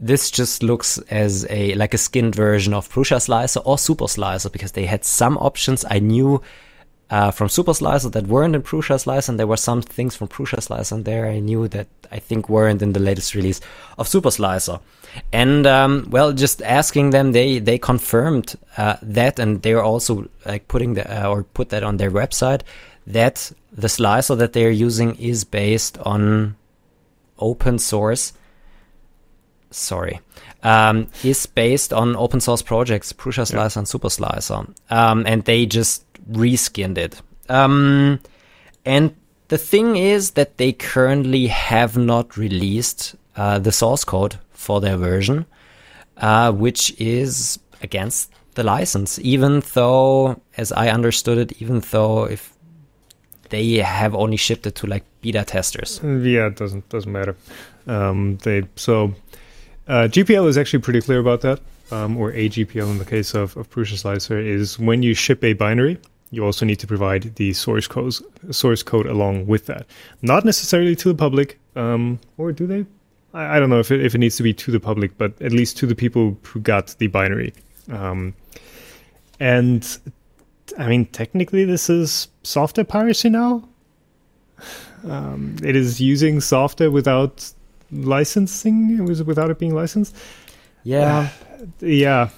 Speaker 2: this just looks as a like a skinned version of Prusa Slicer or Super Slicer because they had some options I knew uh, from Super Slicer that weren't in Prusa Slicer, and there were some things from Prusa Slicer and there I knew that I think weren't in the latest release of Super Slicer. And um, well, just asking them, they they confirmed uh, that, and they are also like putting the uh, or put that on their website that the slicer that they are using is based on open source sorry, um, is based on open source projects, Prusa Slicer yeah. and Super Slicer. Um, and they just reskinned it. Um, and the thing is that they currently have not released uh, the source code for their version, uh, which is against the license, even though, as I understood it, even though if they have only shipped it to like beta testers.
Speaker 1: Yeah, it doesn't doesn't matter. Um, they so uh, GPL is actually pretty clear about that, um, or AGPL in the case of, of Prusa Slicer, is when you ship a binary, you also need to provide the source code, source code along with that. Not necessarily to the public, um, or do they? I, I don't know if it, if it needs to be to the public, but at least to the people who got the binary. Um, and I mean, technically, this is software piracy now. [sighs] Um, it is using software without licensing? Without it being licensed.
Speaker 2: Yeah,
Speaker 1: uh, yeah.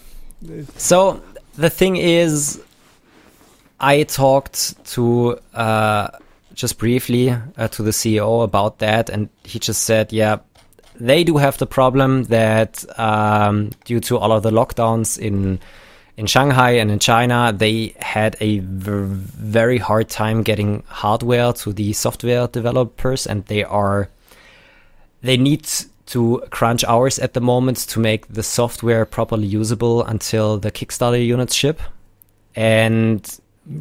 Speaker 2: So the thing is, I talked to uh, just briefly uh, to the CEO about that, and he just said, "Yeah, they do have the problem that um, due to all of the lockdowns in." in Shanghai and in China, they had a very hard time getting hardware to the software developers, and they are they need to crunch hours at the moment to make the software properly usable until the Kickstarter units ship. And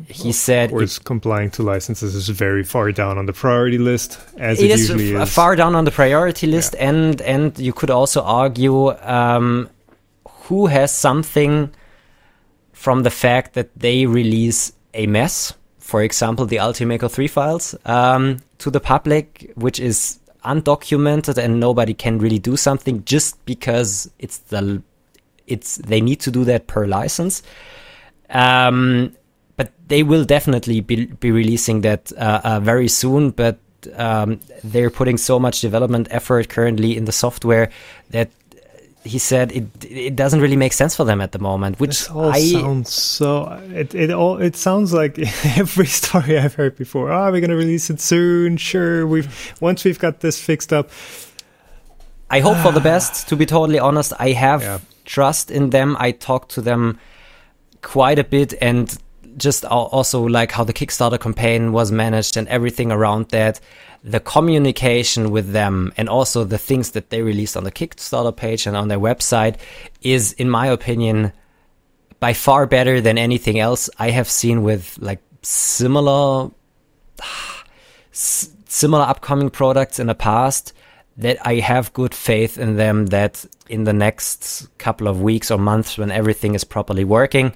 Speaker 2: he said,
Speaker 1: "Of course, complying to licenses is very far down on the priority list, as it, it is usually is.
Speaker 2: Far down on the priority list, yeah. and and you could also argue um, who has something from the fact that they release a mess, for example, the Ultimaker 3 files, um, to the public, which is undocumented and nobody can really do something just because it's the it's they need to do that per license. Um, but they will definitely be, be releasing that uh, uh, very soon. But um, they're putting so much development effort currently in the software that he said it it doesn't really make sense for them at the moment. Which
Speaker 1: this all I, sounds so it it all it sounds like [laughs] every story I've heard before. Oh, we're gonna release it soon. Sure, we've once we've got this fixed up.
Speaker 2: I hope for the [sighs] best. To be totally honest, I have yeah. trust in them. I talked to them quite a bit and just also like how the Kickstarter campaign was managed and everything around that the communication with them and also the things that they released on the Kickstarter page and on their website is, in my opinion, by far better than anything else I have seen with like similar [sighs] similar upcoming products in the past that I have good faith in them that in the next couple of weeks or months when everything is properly working.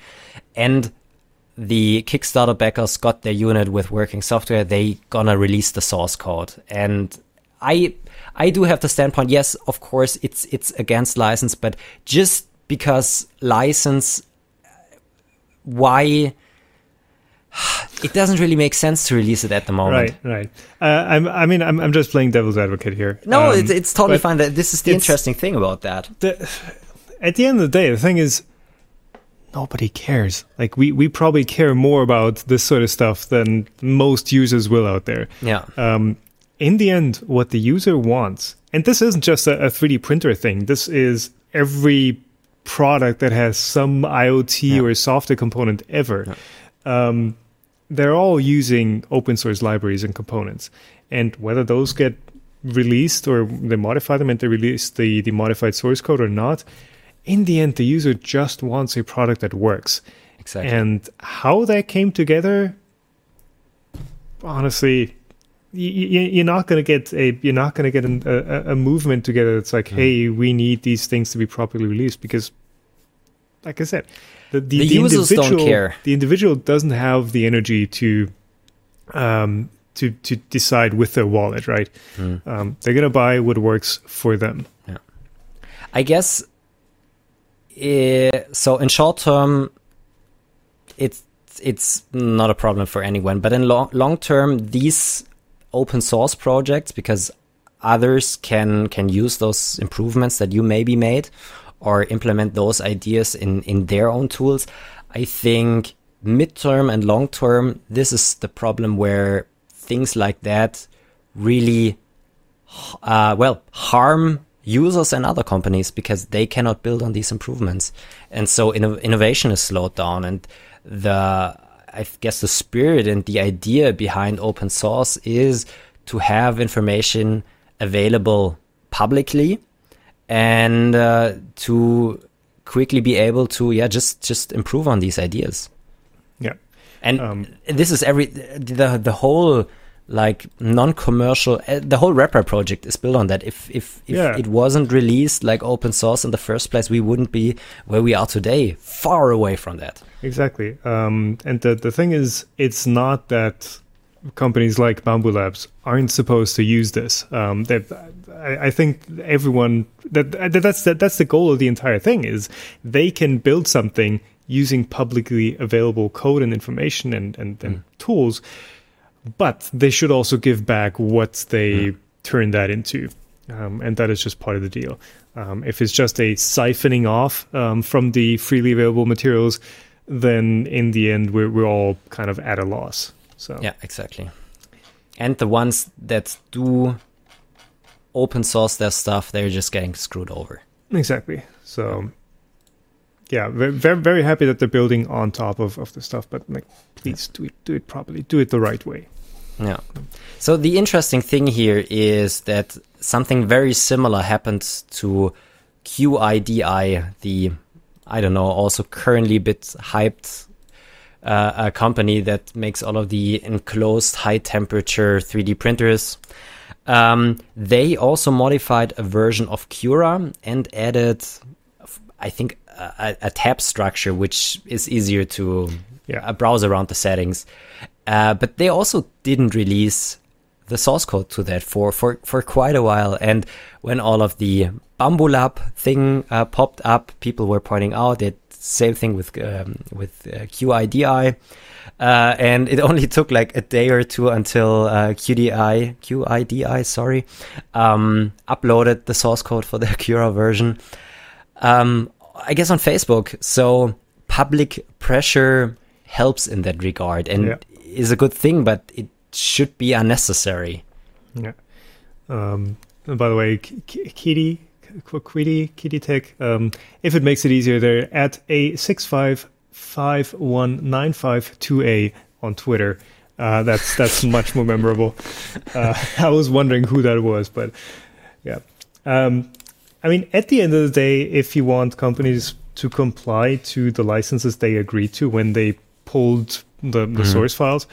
Speaker 2: And the Kickstarter backers got their unit with working software, they gonna release the source code. And I I do have the standpoint, yes, of course it's it's against license, but just because license why it doesn't really make sense to release it at the moment.
Speaker 1: Right, right. Uh, I'm, I mean, I'm, I'm just playing devil's advocate here.
Speaker 2: No,
Speaker 1: Um,
Speaker 2: it's, it's totally fine. That This is the interesting thing about that.
Speaker 1: the, at the end of the day, the thing is, nobody cares. Like we, we probably care more about this sort of stuff than most users will out there.
Speaker 2: Yeah.
Speaker 1: Um, in the end, what the user wants, and this isn't just a, a 3D printer thing. This is every product that has some IoT
Speaker 2: Yeah.
Speaker 1: or software component ever. Um, they're all using open source libraries and components, and whether those get released or they modify them and they release the, the modified source code or not, in the end, the user just wants a product that works.
Speaker 2: Exactly.
Speaker 1: And how that came together, honestly, you, you, you're not going to get a you're not going to get an, a, a movement together that's like, hey, we need these things to be properly released because, like I said, the the,
Speaker 2: The users don't
Speaker 1: individual
Speaker 2: care.
Speaker 1: the individual doesn't have the energy to um to to decide with their wallet, right?
Speaker 2: Mm.
Speaker 1: Um, they're going to buy what works for them. Yeah.
Speaker 2: I guess. Eh, so in short term, it's it's not a problem for anyone. But in long long term, these open source projects, because others can can use those improvements that you maybe made, or implement those ideas in in their own tools. I think midterm and long term, this is the problem where things like that really uh, well, harm users and other companies because they cannot build on these improvements. And so inno- innovation is slowed down. And the, I guess the spirit and the idea behind open source is to have information available publicly and uh, to quickly be able to, yeah, just, just improve on these ideas.
Speaker 1: Yeah.
Speaker 2: And
Speaker 1: Um,
Speaker 2: this is every the the whole like non-commercial uh, the whole RepRap project is built on that. If if if
Speaker 1: Yeah.
Speaker 2: it wasn't released like open source in the first place, we wouldn't be where we are today. Far away from that.
Speaker 1: Exactly. Um, and the, the thing is, it's not that companies like Bambu Labs aren't supposed to use this. Um, that I, I think everyone that, that that's that, that's the goal of the entire thing is they can build something using publicly available code and information and and, and tools, but they should also give back what they turn that into. Um, and that is just part of the deal. Um, if it's just a siphoning off um, from the freely available materials, then in the end we're we're all kind of at a loss. So
Speaker 2: Yeah, exactly. And the ones that do open source their stuff, they're just getting screwed over.
Speaker 1: exactly. So yeah, very very, happy that they're building on top of, of the stuff, but like please do it do it properly, do it the right way.
Speaker 2: Yeah. So the interesting thing here is that something very similar happened to QIDI, the I don't know, also currently a bit hyped uh, a company that makes all of the enclosed high temperature 3D printers. Um, they also modified a version of Cura and added, I think, a, a tab structure which is easier to
Speaker 1: Yeah.
Speaker 2: uh, browse around the settings. Uh, but they also didn't release the source code to that for, for, for quite a while. And when all of the Bambu Lab thing uh, popped up, people were pointing out that same thing with um, with uh, QIDI. Uh, and it only [laughs] took like a day or two until uh, QDI, QIDI, sorry, um, uploaded the source code for the [laughs] Cura version. Um, I guess on Facebook. So public pressure helps in that regard and
Speaker 1: Yeah.
Speaker 2: is a good thing, but it should be unnecessary.
Speaker 1: Yeah. Um, and by the way, Kitty, Kitty, Kitty Tech, um, if it makes it easier, they're at a six five five one nine five two a on Twitter. Uh, that's that's [laughs] much more memorable. Uh, I was wondering who that was, but yeah. Um, I mean, at the end of the day, if you want companies to comply to the licenses they agreed to when they pulled the, the source files,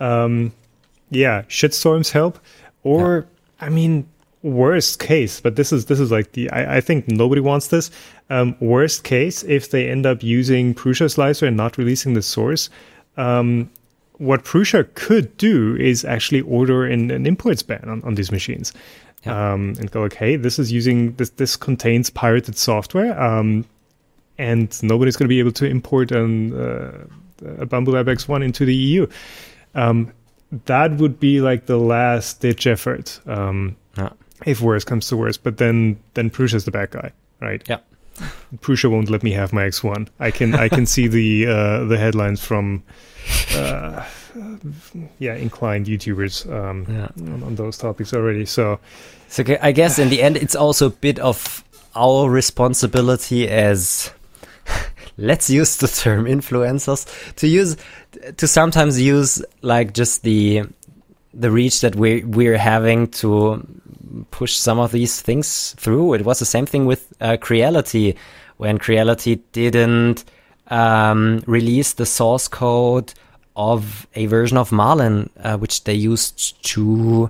Speaker 1: um, yeah, shitstorms help. Or I mean, worst case, but this is this is like the I, I think nobody wants this. Um, worst case, if they end up using Prusa Slicer and not releasing the source, um, what Prusa could do is actually order an, an imports ban on, on these machines.
Speaker 2: Yeah.
Speaker 1: Um, and go like, hey, this is using this. This contains pirated software, um, and nobody's going to be able to import an, uh, a Bambu Lab X1 into the EU. Um, that would be like the last ditch effort. Um,
Speaker 2: Yeah.
Speaker 1: if worse comes to worse. But then then Prusa's the bad guy, right?
Speaker 2: Yeah. [laughs]
Speaker 1: Prusa won't let me have my X1. I can I can see the uh, the headlines from uh, yeah inclined YouTubers um,
Speaker 2: Yeah.
Speaker 1: on, on those topics already. So
Speaker 2: So I guess in the end, it's also a bit of our responsibility as [laughs] let's use the term influencers to use to sometimes use like just the the reach that we we're having to push some of these things through. It was the same thing with uh, Creality when Creality didn't um, release the source code of a version of Marlin, uh, which they used to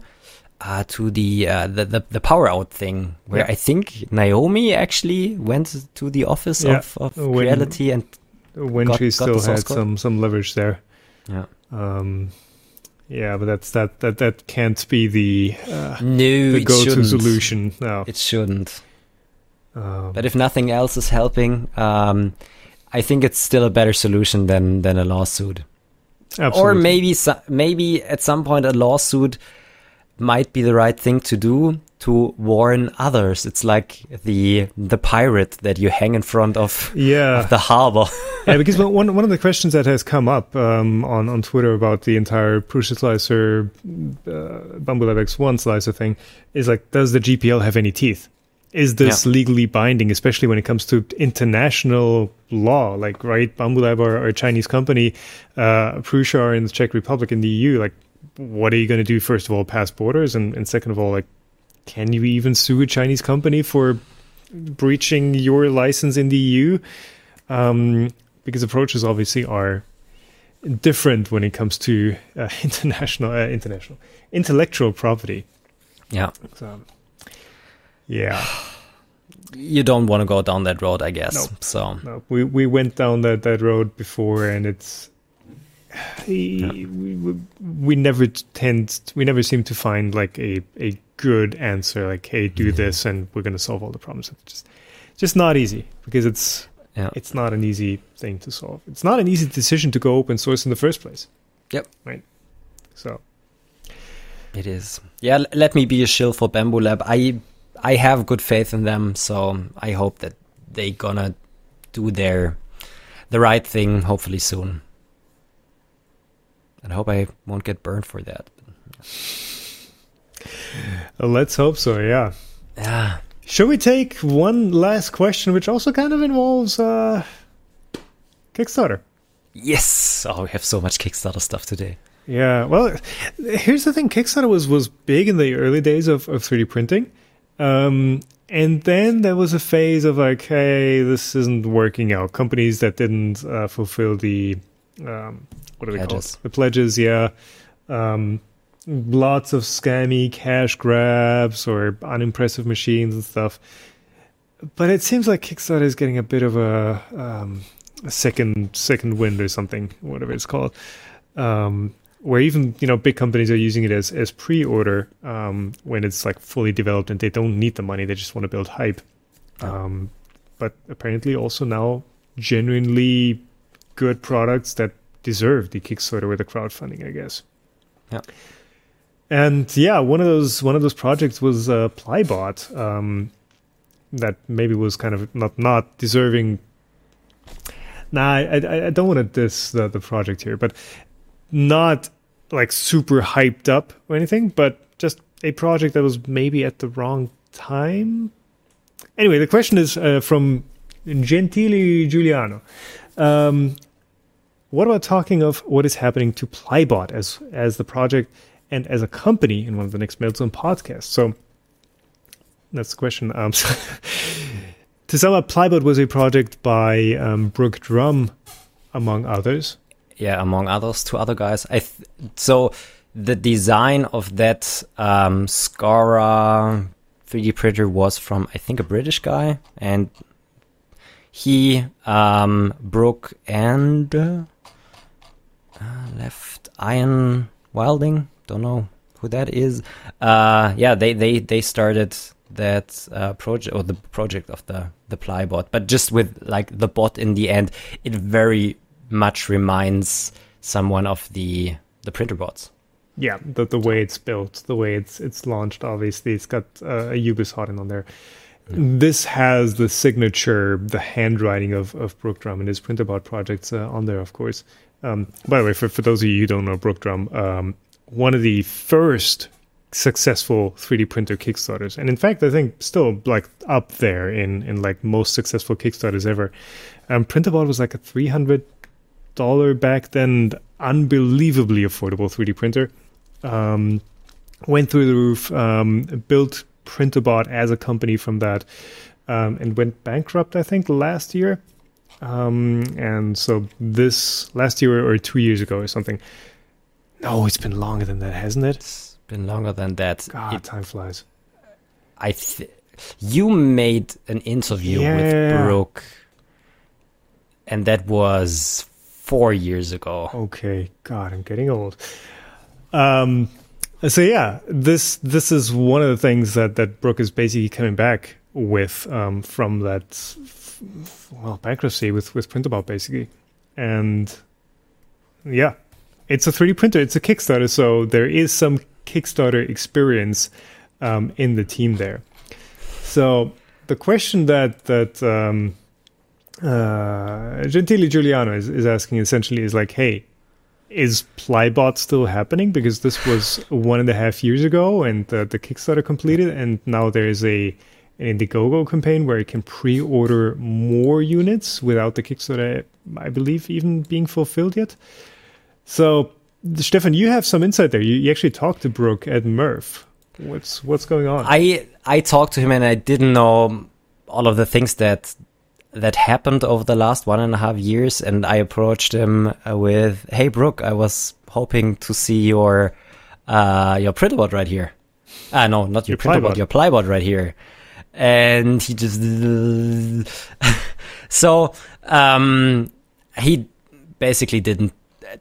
Speaker 2: uh, to the, uh, the the the power out thing, where
Speaker 1: Yeah.
Speaker 2: I think Naomi actually went to the office
Speaker 1: Yeah,
Speaker 2: of, of
Speaker 1: when-
Speaker 2: Creality and
Speaker 1: when
Speaker 2: Got-
Speaker 1: she still had
Speaker 2: code?
Speaker 1: some some leverage there.
Speaker 2: yeah.
Speaker 1: Um, yeah, but that's that that that can't be the uh,
Speaker 2: no,
Speaker 1: the go-to solution No,
Speaker 2: It shouldn't.
Speaker 1: Um,
Speaker 2: But if nothing else is helping, um, I think it's still a better solution than than a lawsuit. Or maybe maybe at some point a lawsuit might be the right thing to do to warn others. It's like the the pirate that you hang in front of,
Speaker 1: yeah,
Speaker 2: of the harbor. [laughs]
Speaker 1: yeah, because one one one of the questions that has come up um, on on Twitter about the entire Prusa slicer, uh, Bambu Lab X1 slicer thing is like, does the GPL have any teeth? Is this legally binding, especially when it comes to international law? Like, right, Bambu Lab are, are a Chinese company, uh, are in the Czech Republic in the EU. Like, what are you going to do? First of all, pass borders, and, and second of all, like, can you even sue a Chinese company for breaching your license in the EU? um, because approaches obviously are different when it comes to uh, [laughs] international uh, international intellectual property.
Speaker 2: yeah,
Speaker 1: So, yeah, [sighs]
Speaker 2: you don't want to go down that road, I guess.
Speaker 1: No.
Speaker 2: So
Speaker 1: no, we we went down that that road before, and it's [sighs] we, we, we never tend we never seem to find like a a good answer like hey do mm-hmm. this and we're going to solve all the problems it's just just not easy because it's
Speaker 2: Yeah.
Speaker 1: it's not an easy thing to solve it's not an easy decision to go open source in the first place
Speaker 2: Yep.
Speaker 1: right so
Speaker 2: It is. Yeah, l- let me be a shill for Bambu Lab. I I have good faith in them, so I hope that they gonna do their the right thing hopefully soon. And I hope I won't get burned for that.
Speaker 1: uh, let's hope so yeah
Speaker 2: Yeah.
Speaker 1: Shall we take one last question, which also kind of involves uh, Kickstarter?
Speaker 2: Yes. Oh, we have so much Kickstarter stuff today.
Speaker 1: Yeah. Well, here's the thing: Kickstarter was was big in the early days of of 3D printing, um, and then there was a phase of like, hey, this isn't working out. Companies that didn't uh, fulfill the um, what are they
Speaker 2: Pledges.
Speaker 1: called? The pledges. Yeah. Um, lots of scammy cash grabs or unimpressive machines and stuff. But it seems like Kickstarter is getting a bit of a, um, a second second wind or something, whatever it's called. Um, where even you know big companies are using it as as pre-order um, when it's like fully developed and they don't need the money; they just want to build hype.
Speaker 2: Yeah.
Speaker 1: Um, but apparently, also now genuinely good products that deserve the Kickstarter or the crowdfunding, I guess.
Speaker 2: Yeah.
Speaker 1: And yeah, one of those one of those projects was uh, Plybot, um, that maybe was kind of not not deserving. Nah, I I, I don't want to diss the the project here, but not like super hyped up or anything, but just a project that was maybe at the wrong time. Anyway, the question is uh, from Gentili Giuliano. Um, what about talking of what is happening to Plybot as as the project and as a company in one of the next Meltzone podcasts? So that's the question. Um, [laughs] to sum up, Plybot was a project by um, Brook Drumm, among others.
Speaker 2: Yeah, among others, two other guys. I th- so the design of that um, Scora 3D printer was from I think a British guy, and he, um, and uh, left Iron Wilding. Don't know who that is. Uh, yeah, they they they started that uh, project or the project of the the Plybot, but just with like the bot in the end, it very much reminds someone of the the Printrbots.
Speaker 1: Yeah, the the way it's built, the way it's it's launched. Obviously, it's got uh, a UBIS hotend on there. Mm. This has the signature, the handwriting of of Brook Drumm and his Printrbot projects uh, on there, of course. Um, by the way, for for those of you who don't know Brook Drumm, um, one of the first successful 3D printer Kickstarters, and in fact, I think still like up there in in like most successful Kickstarters ever. Um, Printrbot was like a three hundred dollar back then, unbelievably affordable 3D printer. Um, went through the roof, um, built Printrbot as a company from that, um, and went bankrupt. I think last year. Um, and so this last year or two years ago or something. No, it's been longer than that, hasn't it?
Speaker 2: It's been longer than that.
Speaker 1: God, it, time flies.
Speaker 2: I th- you made an interview yeah. with Brook, and that was four years ago.
Speaker 1: Okay, God, I'm getting old. Um, so yeah, this this is one of the things that that Brook is basically coming back with um, from that well bankruptcy with with Printrbot basically, and yeah, it's a 3D printer. It's a Kickstarter, so there is some Kickstarter experience um, in the team there. So the question that that um, uh, Gentili Giuliano is, is asking essentially is like, hey, is Plybot still happening? Because this was one and a half years ago, and the, the Kickstarter completed, and now there is a an Indiegogo campaign where you can pre-order more units without the Kickstarter, I believe, even being fulfilled yet. So, Stefan, you have some insight there. You, you actually talked to Brook at MRRF. What's what's going on?
Speaker 2: I I talked to him and I didn't know all of the things that that happened over the last one and a half years, and I approached him uh, with, "Hey, Brook, I was hoping to see your uh, your printrbot right here. Ah, uh, no, not your, your your plybot right here." And he just [laughs] so um, he basically didn't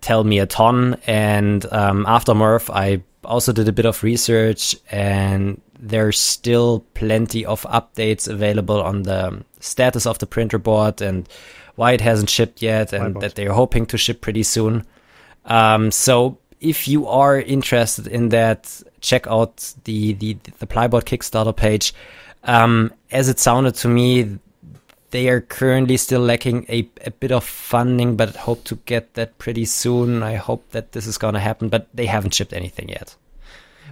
Speaker 2: tell me a ton. And um, after MRRF, I also did a bit of research, and there's still plenty of updates available on the status of the printer board and why it hasn't shipped yet and that they're hoping to ship pretty soon. Um, so if you are interested in that, check out the the, the Plybot Kickstarter page. Um, as it sounded to me, they are currently still lacking a, a bit of funding, but hope to get that pretty soon. I hope that this is going to happen, but they haven't shipped anything yet,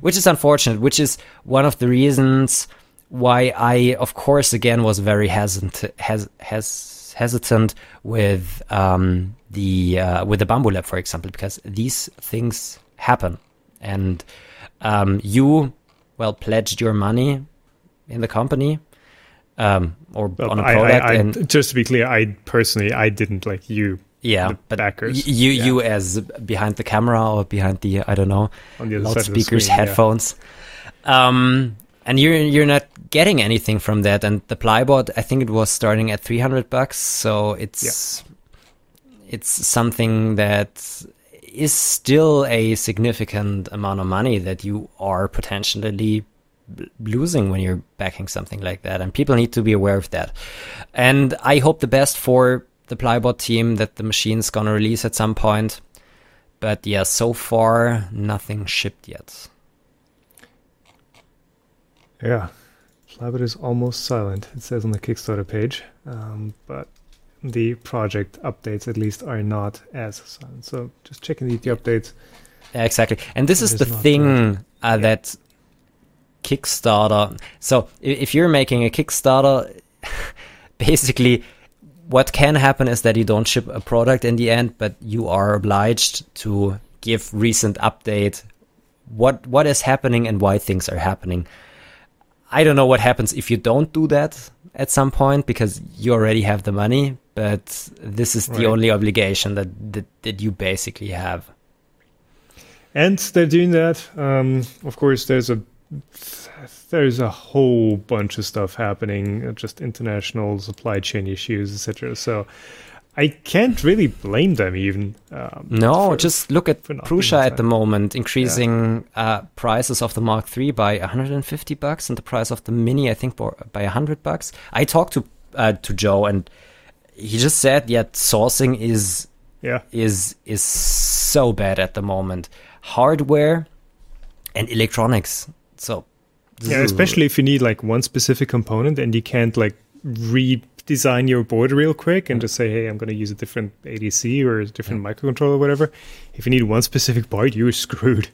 Speaker 2: which is unfortunate, which is one of the reasons why I, of course, again was very hesitant, has, has, hesitant with um, the uh, with the Bambu Lab, for example, because these things happen, and um, you well pledged your money in the company um, or well, on a product.
Speaker 1: I, I,
Speaker 2: and
Speaker 1: just to be clear, I personally I didn't like you.
Speaker 2: Yeah,
Speaker 1: but backers.
Speaker 2: you
Speaker 1: yeah.
Speaker 2: you as behind the camera or behind the I don't know loudspeakers, screen, headphones. Yeah. Um, and you're you're not getting anything from that. And the Plybot, I think it was starting at 300 bucks, so it's yeah. it's something that is still a significant amount of money that you are potentially losing when you're backing something like that and people need to be aware of that and i hope the best for the plybot team that the machine's gonna release at some point. But yeah so far nothing shipped yet.
Speaker 1: Yeah. Plybot is almost silent it says on the kickstarter page. Um, but the project updates at least are not as silent. So just checking the, the updates.
Speaker 2: Yeah, exactly. And this is the thing uh, that Kickstarter. So if you're making a Kickstarter, [laughs] basically what can happen is that you don't ship a product in the end, but you are obliged to give recent update what what is happening and why things are happening. I don't know what happens if you don't do that at some point because you already have the money, but this is the right. only obligation that, that that you basically have.
Speaker 1: And they're doing that. Um, of course, there's a there's a whole bunch of stuff happening, uh, just international supply chain issues, etc. So I can't really blame them even.
Speaker 2: Um, no, for, just look at Prusa at the moment, increasing yeah. uh, prices of the Mark III by 150 bucks, and the price of the Mini, I think, by 100 bucks. I talked to uh, to Joe, and he just said, "Yeah, sourcing is
Speaker 1: Yeah.
Speaker 2: is is so bad at the moment. Hardware and electronics. So
Speaker 1: Yeah, especially if you need like one specific component and you can't like redesign your board real quick and just say, hey, I'm going to use a different ADC or a different microcontroller or whatever. If you need one specific part, you're screwed.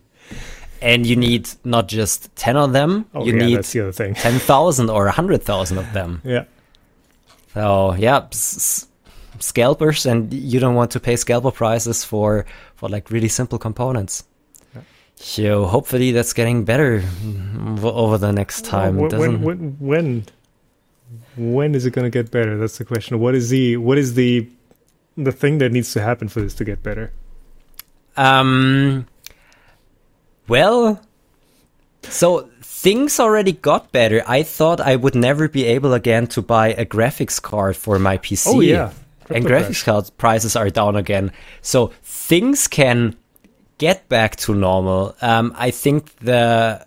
Speaker 2: and you need not just 10 of them,
Speaker 1: Oh,
Speaker 2: you
Speaker 1: yeah,
Speaker 2: need
Speaker 1: that's the other thing.
Speaker 2: 10,000 or 100,000 of them.
Speaker 1: Yeah.
Speaker 2: So, yeah, s- scalpers and you don't want to pay scalper prices for for like really simple components. So, hopefully that's getting better over the next time.
Speaker 1: When, when, when, when, when is it going to get better? That's the question. What is the, what is the, the thing that needs to happen for this to get better?
Speaker 2: Um. Well, so things already got better. I thought I would never be able again to buy a graphics card for my PC.
Speaker 1: Oh, yeah.
Speaker 2: and graphics card prices are down again. So things can get back to normal. Um, I think the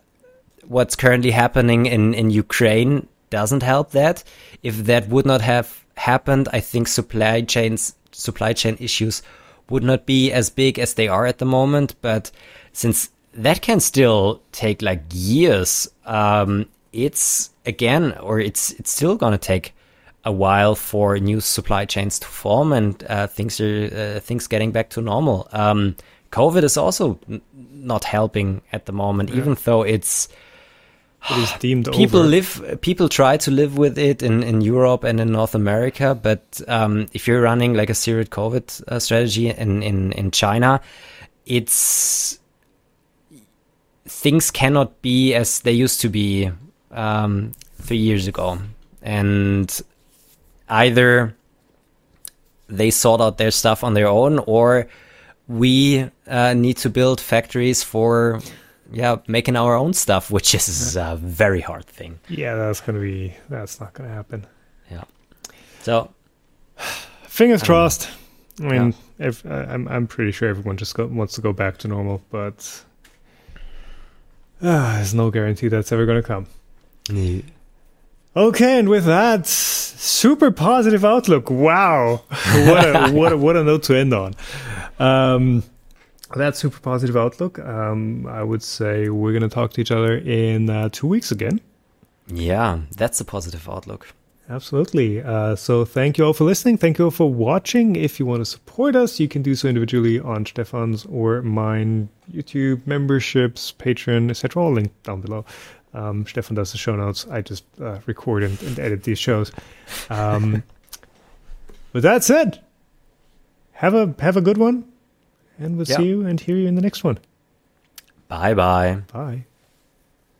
Speaker 2: what's currently happening in in Ukraine doesn't help that. If that would not have happened, I think supply chains supply chain issues would not be as big as they are at the moment. But since that can still take like years, um, it's again, or it's it's still gonna take a while for new supply chains to form and uh, things are uh, things getting back to normal. Um, COVID is also n- not helping at the moment, even though it's
Speaker 1: It is deemed [sighs]
Speaker 2: people
Speaker 1: over.
Speaker 2: live people try to live with it in, in Europe and in North America but um, if you're running like a zero COVID uh, strategy in, in, in China it's things cannot be as they used to be um, three years ago and either they sort out their stuff on their own or we uh, need to build factories for yeah making our own stuff which is a very hard thing
Speaker 1: Yeah, that's going to be, that's not going to happen.
Speaker 2: yeah so
Speaker 1: Fingers crossed. I mean, if, I I'm I'm pretty sure everyone just go, wants to go back to normal, but ah, [sighs] there's no guarantee that's ever going to come. Okay, and with that, super positive outlook. Wow, what a [laughs] what a, what a note to end on. Um, that super positive outlook. Um, I would say we're going to talk to each other in uh, two weeks again.
Speaker 2: yeah that's a positive outlook
Speaker 1: Absolutely. Uh, so thank you all for listening. Thank you all for watching. If you want to support us, you can do so individually on Stefan's or mine YouTube memberships, Patreon, etc. All linked down below. Um, Stefan does the show notes. I just uh, record and, and edit these shows. Um, [laughs] with that said, have a have a good one, and we'll
Speaker 2: Yeah.
Speaker 1: see you and hear you in the next one.
Speaker 2: bye bye
Speaker 1: Bye.